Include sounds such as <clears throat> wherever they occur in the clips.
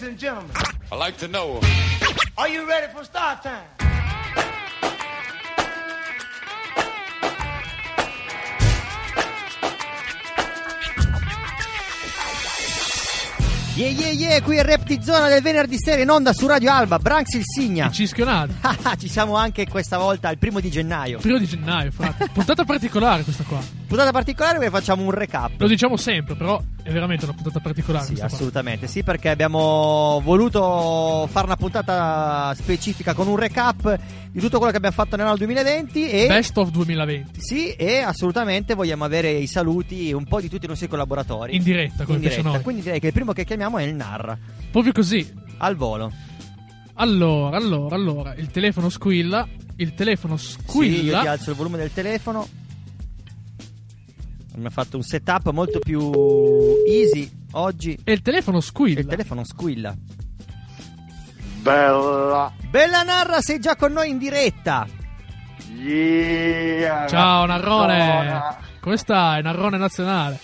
Ladies and gentlemen, I like to know. are you ready for start time? Yeah yeah yeah, qui è Rap di Zona del venerdì sera in onda su Radio Alba, Branx il Signa. Il Cischionato. Ah, <laughs> Ci siamo anche questa volta al primo di gennaio. Primo di gennaio, frate. Puntata particolare questa qua. Puntata particolare dove facciamo un recap. Lo diciamo sempre, però è veramente una puntata particolare Sì, questa qua. assolutamente, sì, perché abbiamo voluto fare una puntata specifica con un recap di tutto quello che abbiamo fatto nell'anno 2020 e Best of 2020. sì, e assolutamente vogliamo avere i saluti un po' di tutti i nostri collaboratori. In diretta, come In diretta. noi. Quindi direi che il primo che chiamiamo è il Narra, Proprio così. al volo. Allora, allora, allora, il telefono squilla. Il telefono Sì, io ti squilla. alzo il volume del telefono. Mi ha fatto un setup molto più easy oggi. e il telefono squilla. Il telefono squilla. Bella. Bella Narra, sei già con noi in diretta. Yeah. Ciao, Narrone. Zona. Come stai? Narrone nazionale.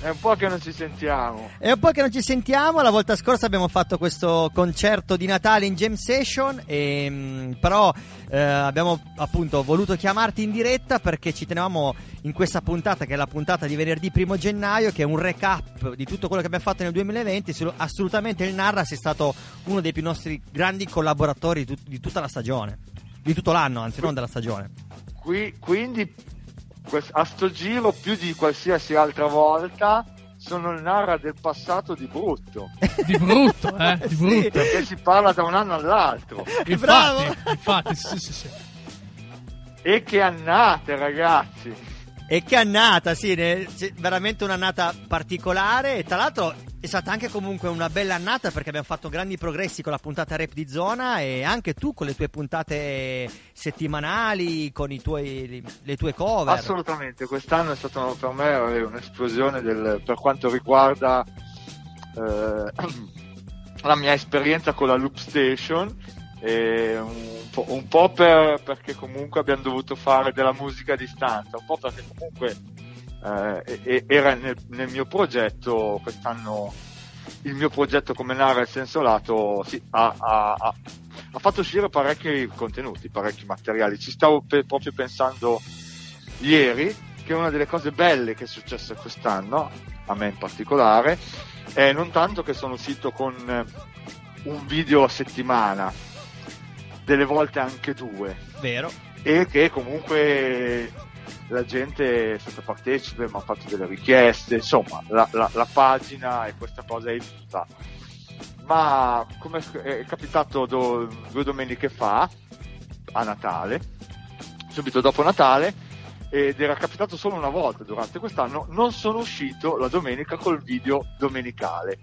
È un po' che non ci sentiamo. È un po' che non ci sentiamo, la volta scorsa abbiamo fatto questo concerto di Natale in Jam Session, e, mm, però eh, abbiamo appunto voluto chiamarti in diretta perché ci tenevamo in questa puntata, che è la puntata di venerdì primo gennaio, che è un recap di tutto quello che abbiamo fatto nel 2020. Su- Assolutamente il Narra sei stato uno dei più nostri grandi collaboratori di, tut- di tutta la stagione, di tutto l'anno, anzi non della stagione. Qui, quindi a sto giro più di qualsiasi altra volta sono il narra del passato di brutto. Di brutto, eh? Di <laughs> Sì. brutto. Perché si parla da un anno all'altro. Bravo. Infatti, infatti, sì, sì, sì. E che annate, ragazzi. E che annata, sì, ne- sì, veramente un'annata particolare e tra l'altro è stata anche comunque una bella annata perché abbiamo fatto grandi progressi con la puntata rap di zona e anche tu con le tue puntate settimanali, con tuoi, le tue cover. Assolutamente, quest'anno è stato per me un'esplosione del- per quanto riguarda eh, <clears throat> la mia esperienza con la Loop Station. un, po', un po' per- perché comunque abbiamo dovuto fare della musica a distanza, un po' perché comunque eh, era nel, nel mio progetto quest'anno il mio progetto come Nara il senso lato sì, ha, ha- ha- ha fatto uscire parecchi contenuti, parecchi materiali. Ci stavo pe- proprio pensando ieri che una delle cose belle che è successa quest'anno, a me in particolare, è non tanto che sono uscito con un video a settimana, delle volte anche due, Vero? e che comunque la gente è stata partecipe, mi ha fatto delle richieste, insomma, la, la- la pagina e questa cosa è viva. Ma come è capitato do- due domeniche fa, a Natale, subito dopo Natale, ed era capitato solo una volta durante quest'anno, non sono uscito la domenica col video domenicale.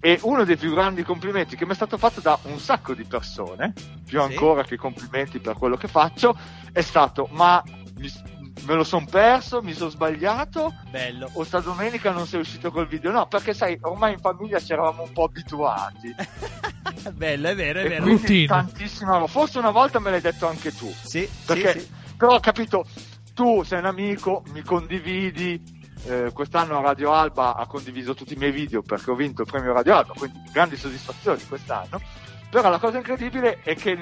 E uno dei più grandi complimenti che mi è stato fatto da un sacco di persone, più Sì. ancora che complimenti per quello che faccio, è stato: Ma mi- me lo son perso, mi sono sbagliato, Bello. o sta domenica non sei uscito col video? No, perché sai, ormai in famiglia ci eravamo un po' abituati. <laughs> Bello, è vero, è e vero. Routine. tantissima. Forse una volta me l'hai detto anche tu. Sì, Perché, sì, sì. però ho capito, tu sei un amico, mi condividi. eh, quest'anno Radio Alba ha condiviso tutti i miei video perché ho vinto il premio Radio Alba, quindi grandi soddisfazioni quest'anno. Però la cosa incredibile è che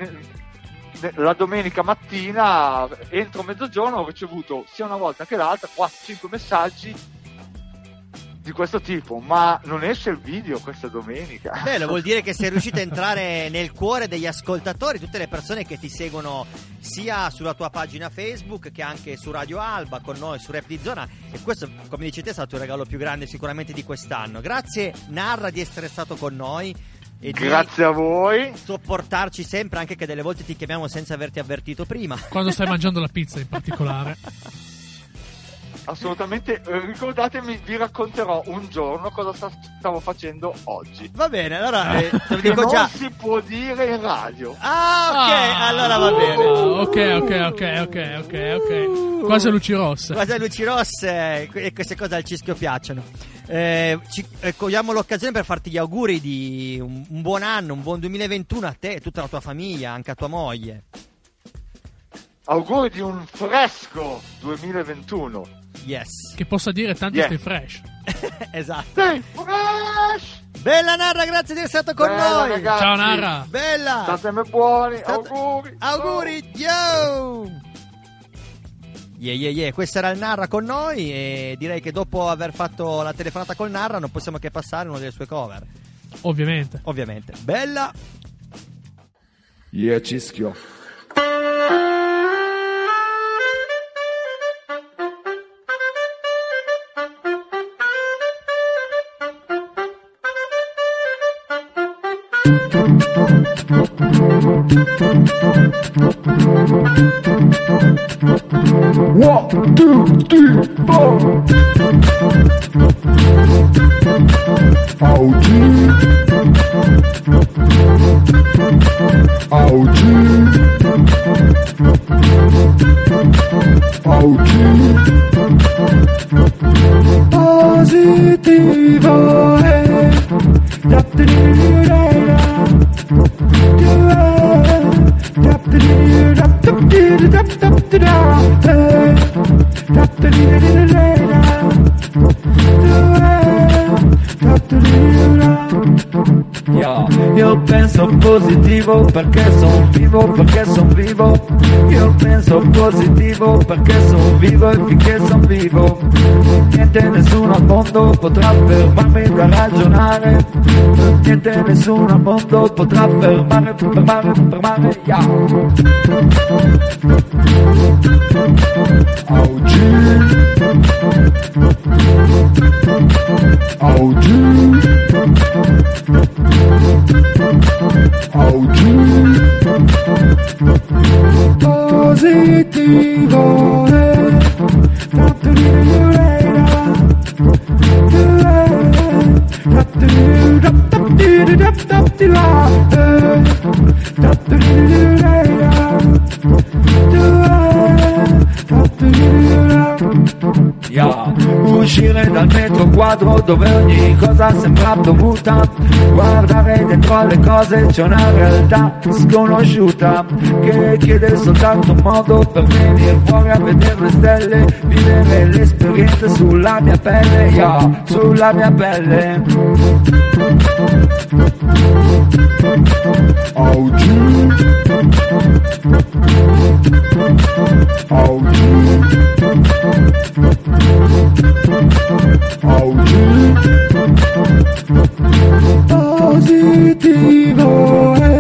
la domenica mattina, entro mezzogiorno, ho ricevuto sia una volta che l'altra 4-5 messaggi di questo tipo, ma non esce il video questa domenica. Bello, vuol dire che sei <laughs> riuscito a entrare nel cuore degli ascoltatori, tutte le persone che ti seguono sia sulla tua pagina Facebook che anche su Radio Alba con noi su Rap di Zona e questo come dici te è stato il regalo più grande sicuramente di quest'anno. Grazie Narra di essere stato con noi e Grazie a voi. sopportarci sempre anche che delle volte ti chiamiamo senza averti avvertito prima. Quando stai <laughs> mangiando la pizza in particolare. Assolutamente, eh, ricordatemi, vi racconterò un giorno cosa sta- stavo facendo oggi. Va bene, allora eh, te lo dico non già. si può dire in radio. Ah, ok, Ah. allora va bene. Ok, ok, ok, ok, ok, ok. Quasi a luci rosse. Quasi a luci rosse e queste cose al cischio piacciono. Eh, ci, eh, cogliamo l'occasione per farti gli auguri di un, un buon anno, un buon 2021 a te e tutta la tua famiglia, anche a tua moglie. Auguri di un fresco 2021. Yes. Che possa dire tanti Yeah. stay fresh. <laughs> esatto. Sì, fresh! Bella Narra, grazie di essere stato con Bella, noi. ragazzi. Ciao Nara. Bella. State sempre buoni, State- auguri! Auguri, yo! Yeah, yeah, yeah. Questo era il Narra con noi e direi che dopo aver fatto la telefonata col Narra non possiamo che passare una delle sue cover. Ovviamente. Ovviamente. Bella. Yeah, Cischio. One, two, three, four. Auge. Auge. Auge. Positiva eh. है. Yaptığını. Audi. Audi. Audi. Positivo è Io, penso positivo perché sono vivo, perché sono vivo. Io penso positivo perché sono vivo e finché sono vivo. Niente nessuno al mondo potrà fermarmi da ragionare. Niente nessuno al mondo potrà fermare, fermare, fermare. Yeah. Audi. Audi. Audi. Positivo è Yeah. Uscire dal metro quadro dove ogni cosa sembra dovuta. Guardare dentro alle cose c'è una realtà sconosciuta Che chiede soltanto un modo per venire fuori a vedere le stelle Vivere l'esperienza sulla mia pelle, yeah, sulla mia pelle Audi. Audi. Audi. Positivo è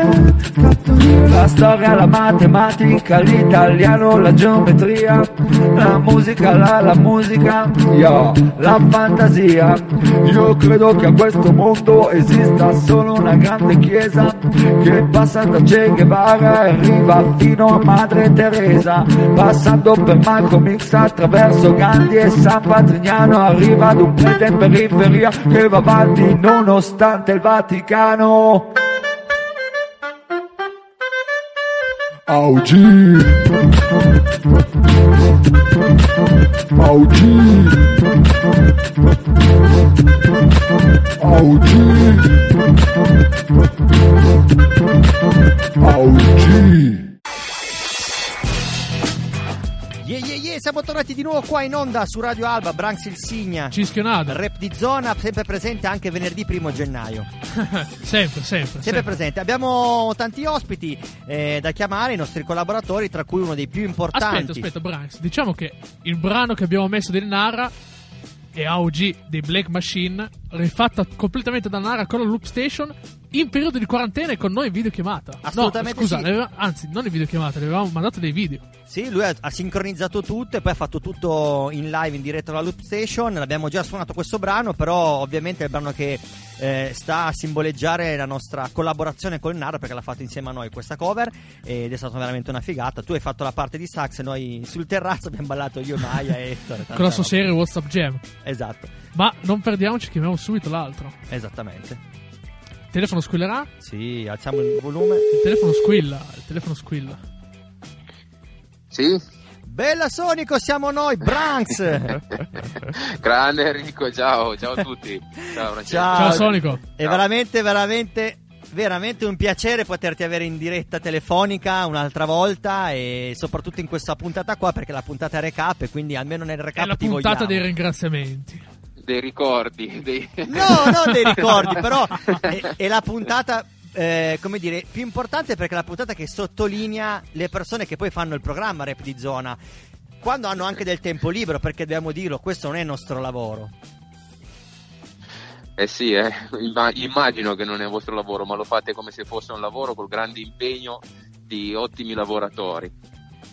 La storia, la matematica, l'italiano, la geometria, la musica, la, la musica, yo, la fantasia. Io credo che a questo mondo esista solo una grande chiesa che passa da Che Guevara e arriva fino a Madre Teresa, passando per Malcolm X attraverso Gandhi e San Patrignano, arriva ad un prete in periferia che va avanti nonostante il Vaticano. Audi. Audi. Audi. Audi. Yeah. Siamo tornati di nuovo qua in onda su Radio Alba, Branx il Signa. Cischionato. Rap di zona, sempre presente anche venerdì primo gennaio. <laughs> sempre, sempre, Sempre sempre. presente. Abbiamo tanti ospiti eh, da chiamare, i nostri collaboratori, tra cui uno dei più importanti. Aspetta, aspetta, Branks. Diciamo che il brano che abbiamo messo del Nara è AOG dei Black Machine, rifatta completamente da Nara con la Loop Station in periodo di quarantena e con noi in videochiamata. Assolutamente no, scusa, sì. aveva- anzi, non in videochiamata, le avevamo mandato dei video. Sì, lui ha, ha sincronizzato tutto e poi ha fatto tutto in live, in diretta alla Loop Station. L'abbiamo già suonato questo brano, però ovviamente è il brano che eh, sta a simboleggiare la nostra collaborazione con il Nara perché l'ha fatto insieme a noi questa cover ed è stata veramente una figata. Tu hai fatto la parte di sax e noi sul terrazzo abbiamo ballato io, Maya e Ettore. con la sua serie WhatsApp Jam. Esatto, Ma non perdiamoci, chiamiamo subito l'altro. esattamente. Il telefono squillerà? Sì, alziamo il volume. Il telefono squilla, il telefono squilla. Sì? Bella Sonico, siamo noi, Branks. <laughs> Grande Enrico, ciao, ciao a tutti. Ciao, Francesco. Ciao. Ciao Sonico. È veramente, veramente, veramente un piacere poterti avere in diretta telefonica un'altra volta e soprattutto in questa puntata qua perché la puntata è recap e quindi almeno nel recap È la puntata dei ringraziamenti. Dei ricordi. Dei... No, non dei ricordi, <laughs> però è, è la puntata, eh, come dire, più importante perché è la puntata che sottolinea le persone che poi fanno il programma Rap di Zona. Quando hanno anche del tempo libero, perché dobbiamo dirlo, questo non è il nostro lavoro. Eh sì, eh. Imma- immagino che non è il vostro lavoro, ma lo fate come se fosse un lavoro col grande impegno di ottimi lavoratori.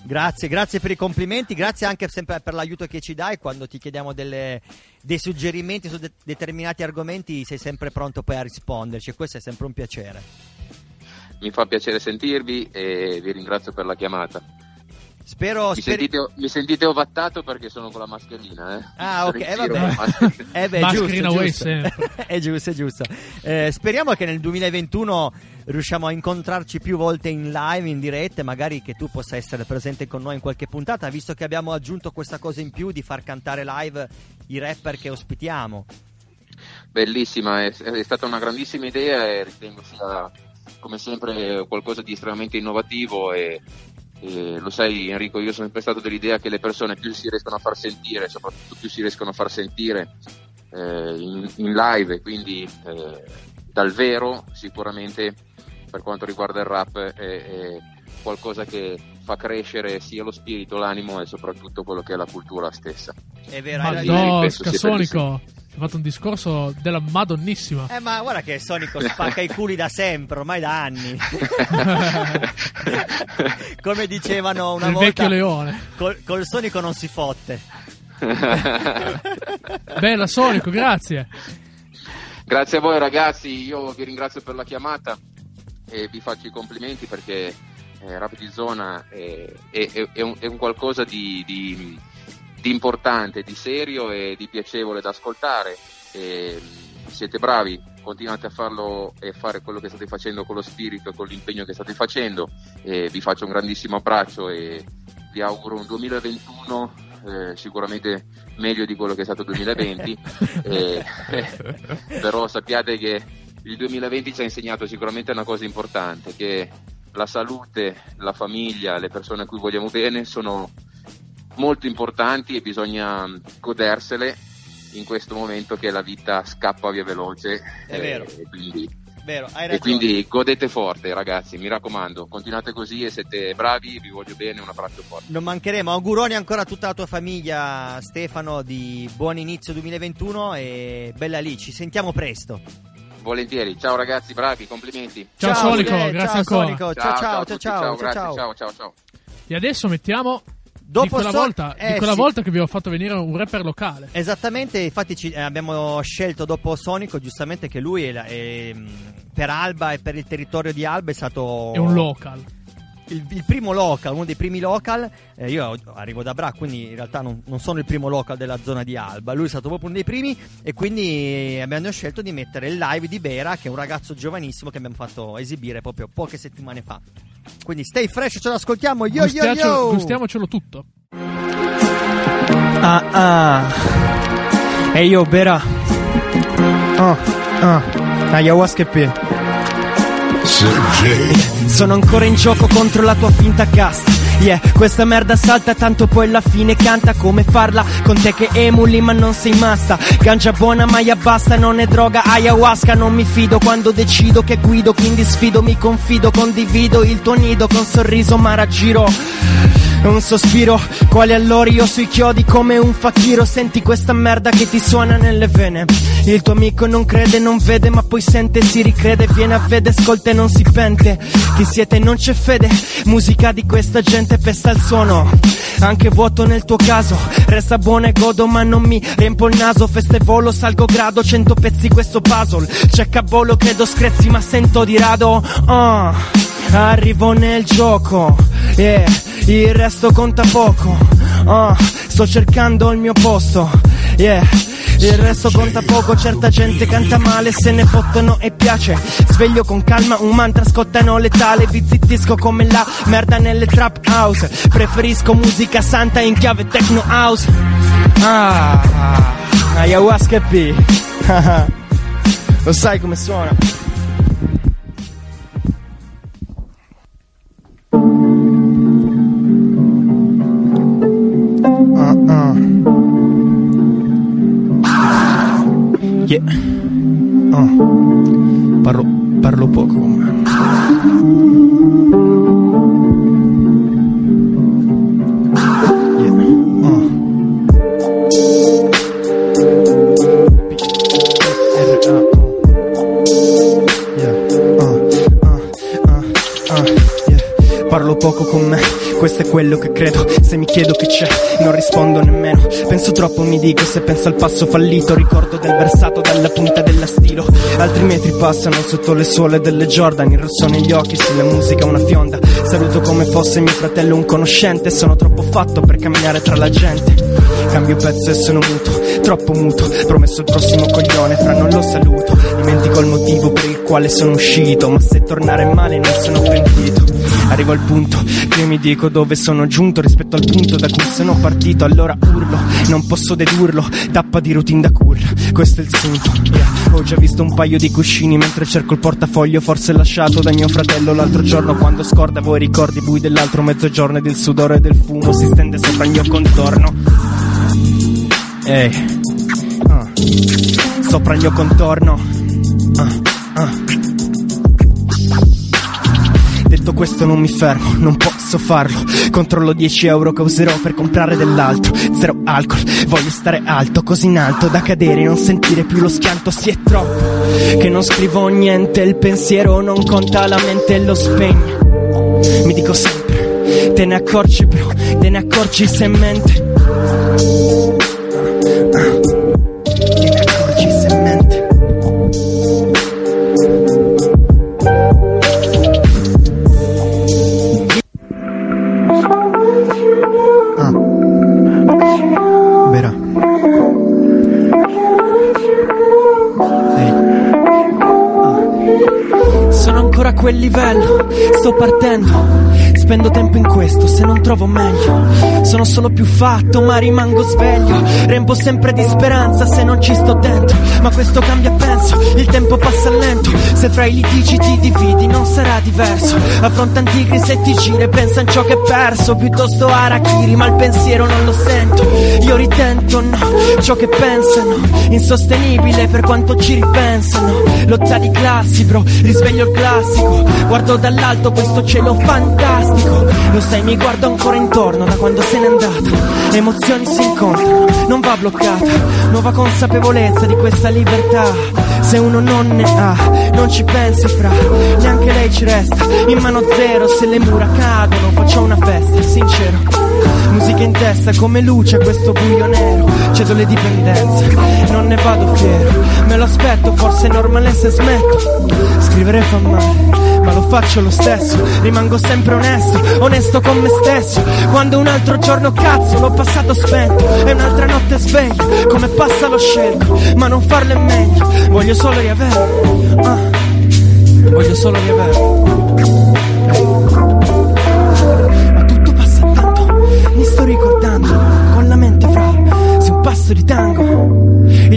Grazie, grazie per i complimenti, grazie anche sempre per l'aiuto che ci dai quando ti chiediamo delle- dei suggerimenti su de- determinati argomenti, sei sempre pronto poi a risponderci questo è sempre un piacere. Mi fa piacere sentirvi e vi ringrazio per la chiamata. Spero... Mi speri- sentite, mi sentite ovattato perché sono con la mascherina, eh? Ah, ok, eh, vabbè. <laughs> Eh beh, Mascherina giusto, away giusto. <laughs> è giusto, è giusto. Eh, speriamo che nel 2021 riusciamo a incontrarci più volte in live, in diretta, e magari che tu possa essere presente con noi in qualche puntata, visto che abbiamo aggiunto questa cosa in più di far cantare live i rapper che ospitiamo. Bellissima, è, è stata una grandissima idea e ritengo sia come sempre qualcosa di estremamente innovativo e, e lo sai Enrico, io sono sempre stato dell'idea che le persone più si riescono a far sentire, soprattutto più si riescono a far sentire eh, in, in live quindi eh, dal vero sicuramente per quanto riguarda il rap è, è qualcosa che fa crescere sia lo spirito, l'animo e soprattutto quello che è la cultura stessa. È vero, hai ragione. Madonna. Hai fatto un discorso della madonnissima. Eh, ma guarda che Sonico spacca i culi da sempre, ormai da anni. <laughs> Come dicevano una Il volta, vecchio leone. col, col Sonico non si fotte. <laughs> Bella Sonico, grazie. Grazie a voi ragazzi, io vi ringrazio per la chiamata e vi faccio i complimenti perché eh, Rapid Zona è, è- è- è un, è un qualcosa di, di- di importante, di serio e di piacevole da ascoltare. E, siete bravi, continuate a farlo e fare quello che state facendo con lo spirito e con l'impegno che state facendo. E vi faccio un grandissimo abbraccio e vi auguro un 2021 eh, sicuramente meglio di quello che è stato il 2020. <laughs> Eh, però sappiate che il 2020 ci ha insegnato sicuramente una cosa importante, che la salute, la famiglia, le persone a cui vogliamo bene sono molto importanti e bisogna godersele in questo momento che la vita scappa via veloce. È eh, vero. E quindi, Vero, hai e quindi godete forte ragazzi, mi raccomando, continuate così e siete bravi, vi voglio bene, un abbraccio forte. Non mancheremo. Auguroni ancora a tutta la tua famiglia, Stefano, di buon inizio 2021 e bella lì, ci sentiamo presto. Volentieri, ciao ragazzi, bravi, complimenti. Ciao, Ciao, Sonico, eh, grazie ciao, ancora. Sonico. ciao, ciao, ciao, ciao, ciao, grazie, ciao. ciao, ciao, ciao. E adesso mettiamo Dopo di quella, so- volta, eh, di quella sì. volta che vi ho fatto venire un rapper locale. Esattamente, infatti ci- eh, abbiamo scelto dopo Sonico giustamente che lui è la- è, mm, per Alba e per il territorio di Alba è stato È un local. il, il primo local, uno dei primi local. Eh, io arrivo da Bra, quindi in realtà non, non sono il primo local della zona di Alba. Lui è stato proprio uno dei primi e quindi abbiamo scelto di mettere il live di Bera, che è un ragazzo giovanissimo che abbiamo fatto esibire proprio poche settimane fa. Quindi stay fresh, ce lo ascoltiamo. Yo yo Gustiacio- yo! Gustiamocelo tutto. Ah ah Ehi yo Bera Ah ah Ayahuasca e P. Sono ancora in gioco contro la tua finta casta Yeah, questa merda salta tanto poi alla fine canta come farla con te che emuli ma non sei massa Gancia buona ma ya basta, non è droga ayahuasca. Non mi fido quando decido che guido quindi sfido, mi confido Condivido il tuo nido con sorriso ma raggiro un sospiro, quali allori? Sui chiodi come un fakiro. Senti questa merda che ti suona nelle vene. Il tuo amico non crede, non vede ma poi sente, si ricrede Viene a vede, ascolta e non si pente. Chi siete non c'è fede, musica di questa gente pesta il suono. Anche vuoto nel tuo caso, resta buono e godo ma non mi riempo il naso. Festa e volo, salgo grado, cento pezzi questo puzzle. C'è cabolo, credo screzzi ma sento di rado. Ah Arrivo nel gioco, yeah. Il resto conta poco. Ah, sto cercando il mio posto, yeah. Il resto conta poco, certa gente canta male, se ne fottono e piace. Sveglio con calma, un mantra scottano letale, vi zittisco come la merda nelle trap house. Preferisco musica santa in chiave techno house. Ah, ayahuasca e P. <laughs> Lo sai come suona? Yeah. Ah. Parlo, parlo poco. Yeah. Ah. Ah, ah, ah, ah, yeah. Parlo poco con me, questo è quello che credo. Se mi chiedo che c'è, non rispondo nemmeno. Penso troppo, mi dico, se penso al passo fallito, ricordo del versato dalla punta della stilo. Altri metri passano sotto le suole delle Jordan, il rosso negli occhi, sulla musica una fionda. Saluto come fosse mio fratello un conoscente, sono troppo fatto per camminare tra la gente. Cambio pezzo e sono muto, troppo muto. Promesso il prossimo coglione, fra non lo saluto. Dimentico il motivo per il quale sono uscito. Ma se tornare male non sono pentito. Arrivo al punto che mi dico dove sono giunto rispetto al punto da cui sono partito. Allora urlo, non posso dedurlo. Tappa di routine da culla, questo è il sunto. Yeah. Ho già visto un paio di cuscini mentre cerco il portafoglio, forse lasciato da mio fratello l'altro giorno. Quando scorda voi ricordi bui dell'altro mezzogiorno ed il sudore del fumo si stende sopra il mio contorno. Ehi, ah. sopra il mio contorno. Ah, ah. Detto questo non mi fermo, non posso farlo. Controllo 10 euro che userò per comprare dell'altro. Zero alcol, voglio stare alto, così in alto Da cadere non sentire più lo schianto. Si è troppo, che non scrivo niente Il pensiero non conta, la mente lo spegne Mi dico sempre, te ne accorgi bro Te ne accorgi se mente livello, sto partendo. Spendo tempo in questo se non trovo meglio. Sono solo più fatto, ma rimango sveglio. Rempo sempre di speranza se non ci sto dentro. Ma questo cambia, penso. Il tempo passa lento. Se fra i litigi ti dividi, non sarà diverso. Affronta antichi se ti gira e pensa in ciò che hai perso. Piuttosto Arachiri, ma il pensiero non lo sento. Io ritento, no, ciò che pensano. Insostenibile per quanto ci ripensano. Lotta di classi, bro, risveglio il classico. Guardo dall'alto questo cielo fantastico. Lo sai, mi guardo ancora intorno da quando se n'è andata. Emozioni si incontrano, non va bloccata. Nuova consapevolezza di questa libertà. Se uno non ne ha, non ci pensi fra. Neanche lei ci resta. In mano zero, se le mura cadono, faccio una festa, sincero. Musica in testa come luce questo buio nero Cedo le dipendenze, non ne vado fiero Me lo aspetto, forse è normale se smetto Scrivere fa male, ma lo faccio lo stesso Rimango sempre onesto, onesto con me stesso. Quando un altro giorno cazzo l'ho passato spento E un'altra notte sveglio, come passa lo scelgo Ma non farlo è meglio, voglio solo riavere ah, Voglio solo riavere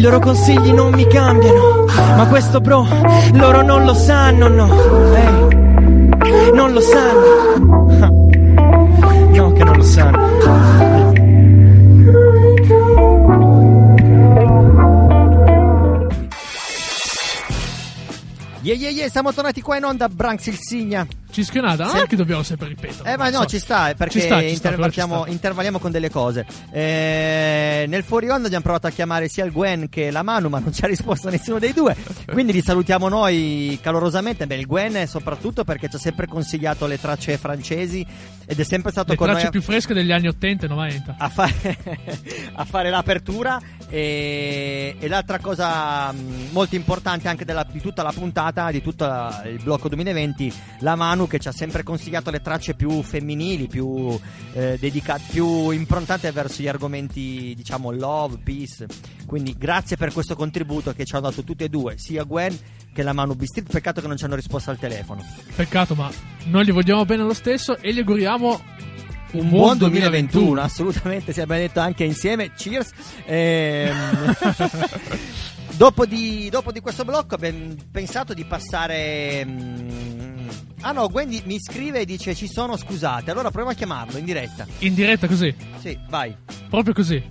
I loro consigli non mi cambiano, ma questo bro, loro non lo sanno, no. Ehi, non lo sanno. <laughs> No, che non lo sanno. Yeah, yeah, yeah, siamo tornati qua in onda, Branks il Signa. Ci schionata? Non Sì. è che dobbiamo sempre ripetere. Eh, ma no, So. ci sta, eh, perché Ci sta, ci sta, ci intervalliamo con delle cose. Eh, nel fuori onda abbiamo provato a chiamare sia il Gwen che la Manu, ma non ci ha risposto nessuno dei due. Quindi li salutiamo noi calorosamente. Beh, il Gwen soprattutto perché ci ha sempre consigliato le tracce francesi ed è sempre stato Le con tracce noi a- più fresche degli anni 80 e 90. a fare, <laughs> a fare l'apertura E, e l'altra cosa mh, molto importante anche della- di tutta la puntata, di tutto il blocco 2020, la Manu che ci ha sempre consigliato le tracce più femminili, più, eh, dedicate, più improntate verso gli argomenti, diciamo, love, peace. Quindi grazie per questo contributo che ci hanno dato tutte e due, sia Gwen che la Manu Bistrit. Peccato che non ci hanno risposto al telefono. Peccato, ma noi gli vogliamo bene lo stesso e gli auguriamo Un buon 2021, assolutamente, si abbiamo detto anche insieme. Cheers. Ehm, <laughs> dopo, di, dopo di questo blocco abbiamo pensato di passare. mm, ah no, Gwen di- mi scrive e dice ci sono, scusate. Allora proviamo a chiamarlo in diretta. In diretta così, Sì, vai. proprio così.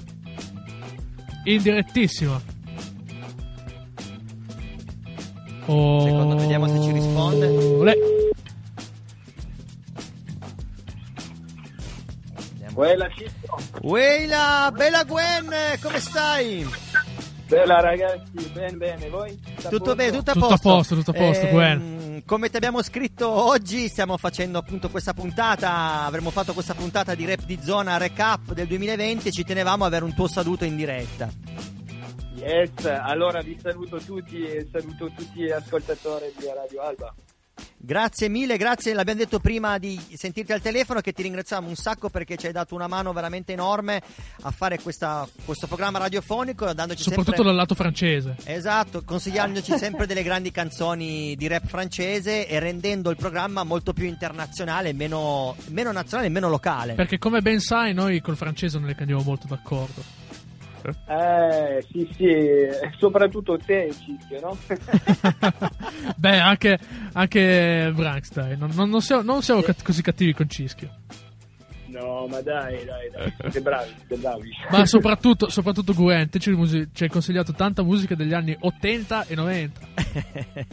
In direttissima. Oh, Secondo, vediamo se ci risponde. Le- Quella Ciccio. Weila, bella Gwen, come stai? Bella ragazzi, bene bene, voi? Sta Tutto posto? bene, tutto a Tutto a posto. posto, tutto a posto, Ehm, Gwen. Come ti abbiamo scritto oggi, stiamo facendo appunto questa puntata. Avremmo fatto questa puntata di rap di zona recap del 2020 e ci tenevamo ad avere un tuo saluto in diretta. Yes, allora vi saluto tutti e saluto tutti gli ascoltatori di Radio Alba. Grazie mille, grazie. L'abbiamo detto prima di sentirti al telefono che ti ringraziamo un sacco perché ci hai dato una mano veramente enorme a fare questa- questo programma radiofonico, dandoci soprattutto sempre... dal lato francese. Esatto, consigliandoci sempre delle grandi canzoni di rap francese e rendendo il programma molto più internazionale, meno, meno nazionale e meno locale. Perché come ben sai, noi col francese non ne andiamo molto d'accordo. <laughs> Eh, sì sì, soprattutto te Cischio, no? <laughs> Beh, anche, anche Branks, dai. Non, non- non siamo, non siamo cat- così cattivi con Cischio. no, ma dai, dai, dai, <laughs> siete bravi, siete bravi. Ma soprattutto, soprattutto Gwen, te ci, ci hai consigliato tanta musica degli anni 80 e 90.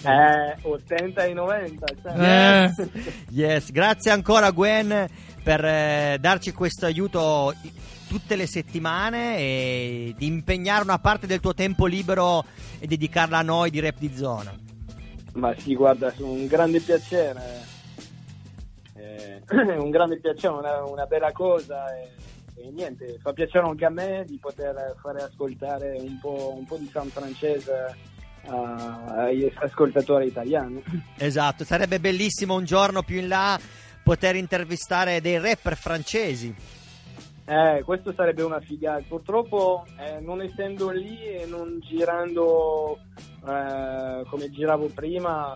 Eh, 80 e 90, sai? Eh. Yes, grazie ancora Gwen per eh, darci questo aiuto tutte le settimane e di impegnare una parte del tuo tempo libero e dedicarla a noi di rap di zona. Ma sì, guarda, è un grande piacere. Eh, <clears throat> È un grande piacere, una, una bella cosa. E, e niente, fa piacere anche a me di poter fare ascoltare un po', un po' di sound francese agli ascoltatori italiani. <clears throat> Esatto, sarebbe bellissimo un giorno più in là poter intervistare dei rapper francesi. Eh, questo sarebbe una figata. Purtroppo, eh, non essendo lì e non girando eh, come giravo prima,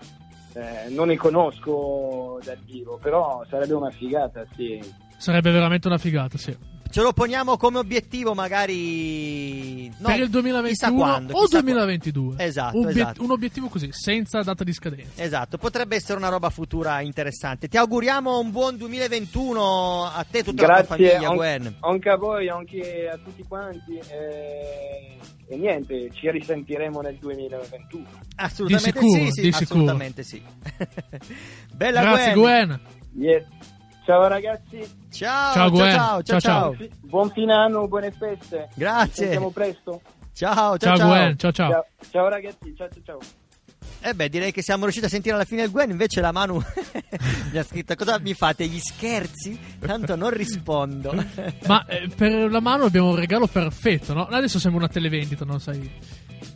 eh, non ne conosco dal vivo, però sarebbe una figata, sì. Sarebbe veramente una figata, sì. Ce lo poniamo come obiettivo magari no, per il chissà 2021 quando, o chissà 2022. qua- Esatto, Un, obiet- esatto. un obiettivo così, senza data di scadenza. Esatto, potrebbe essere una roba futura interessante. Ti auguriamo un buon 2021 a te e tutta la tua Grazie famiglia, an- Gwen. anche a voi, anche a tutti quanti. eh, e niente, ci risentiremo nel 2021. Assolutamente Di sicuro, sì, sì, assolutamente sì. <laughs> Bella Grazie Gwen. Gwen. Yes. Ciao ragazzi, Ciao, Ciao, ciao, ciao, ciao, Ciao, ciao. buon fine anno, buone feste. Ci Grazie. sentiamo presto. Ciao, ciao, Ciao, ciao. Gwen, ciao ciao. Ciao, ciao ragazzi, ciao ciao ciao. Eh beh, direi che siamo riusciti a sentire alla fine il Gwen, invece la Manu <laughs> mi ha scritto cosa mi fate gli scherzi? Tanto non rispondo. <laughs> Ma eh, per la mano abbiamo un regalo perfetto, no? Adesso siamo una televendita, non sai.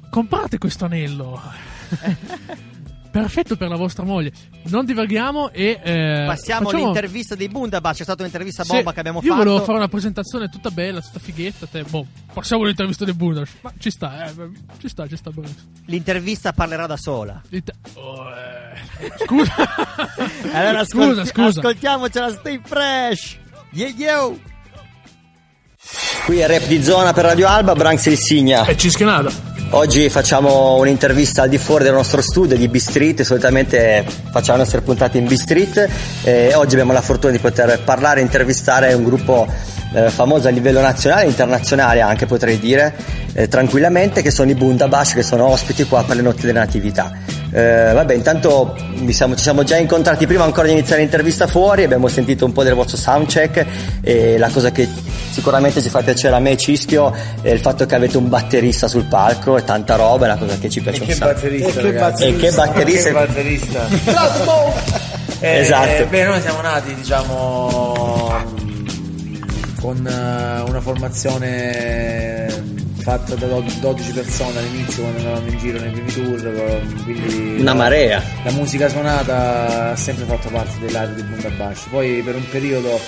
Comprate questo anello. <laughs> Perfetto per la vostra moglie. Non divaghiamo e. eh, Passiamo facciamo- all'intervista dei Bundabash, c'è stata un'intervista Sì, bomba che abbiamo io fatto. volevo fare una presentazione tutta bella, tutta fighetta. Te, boh, passiamo all'intervista dei Bundash. Ma ci sta, eh, ci sta, ci sta benissimo. L'intervista parlerà da sola. L'Ita- Oh, eh, Scusa. <laughs> Allora scusa, ascolti- scusa. Ascoltiamocela, stay fresh. Yeah, yo. Qui è Rap di Zona per Radio Alba, Branks il Signa. E Cischionata. Oggi facciamo un'intervista al di fuori del nostro studio di B-Street, solitamente facciamo le nostre puntate in B-Street e oggi abbiamo la fortuna di poter parlare e intervistare un gruppo eh, famoso a livello nazionale e internazionale anche potrei dire, eh, tranquillamente, che sono i Bundabash che sono ospiti qua per le notti della natività. Eh, vabbè, intanto mi siamo- ci siamo già incontrati prima ancora di iniziare l'intervista fuori, abbiamo sentito un po' del vostro soundcheck e la cosa che sicuramente ci fa piacere a me e Cischio è il fatto che avete un batterista sul palco e tanta roba, è una cosa che ci piace un sacco. batterista, e che batterista, e che batterista. Che batterista. <laughs> Eh, Esatto. beh, noi siamo nati, diciamo, con eh, una formazione fatta da do- 12 persone all'inizio quando andavamo in giro nei primi tour, quindi Una la- marea. La musica suonata ha sempre fatto parte dell'area di Bundabash. Poi per un periodo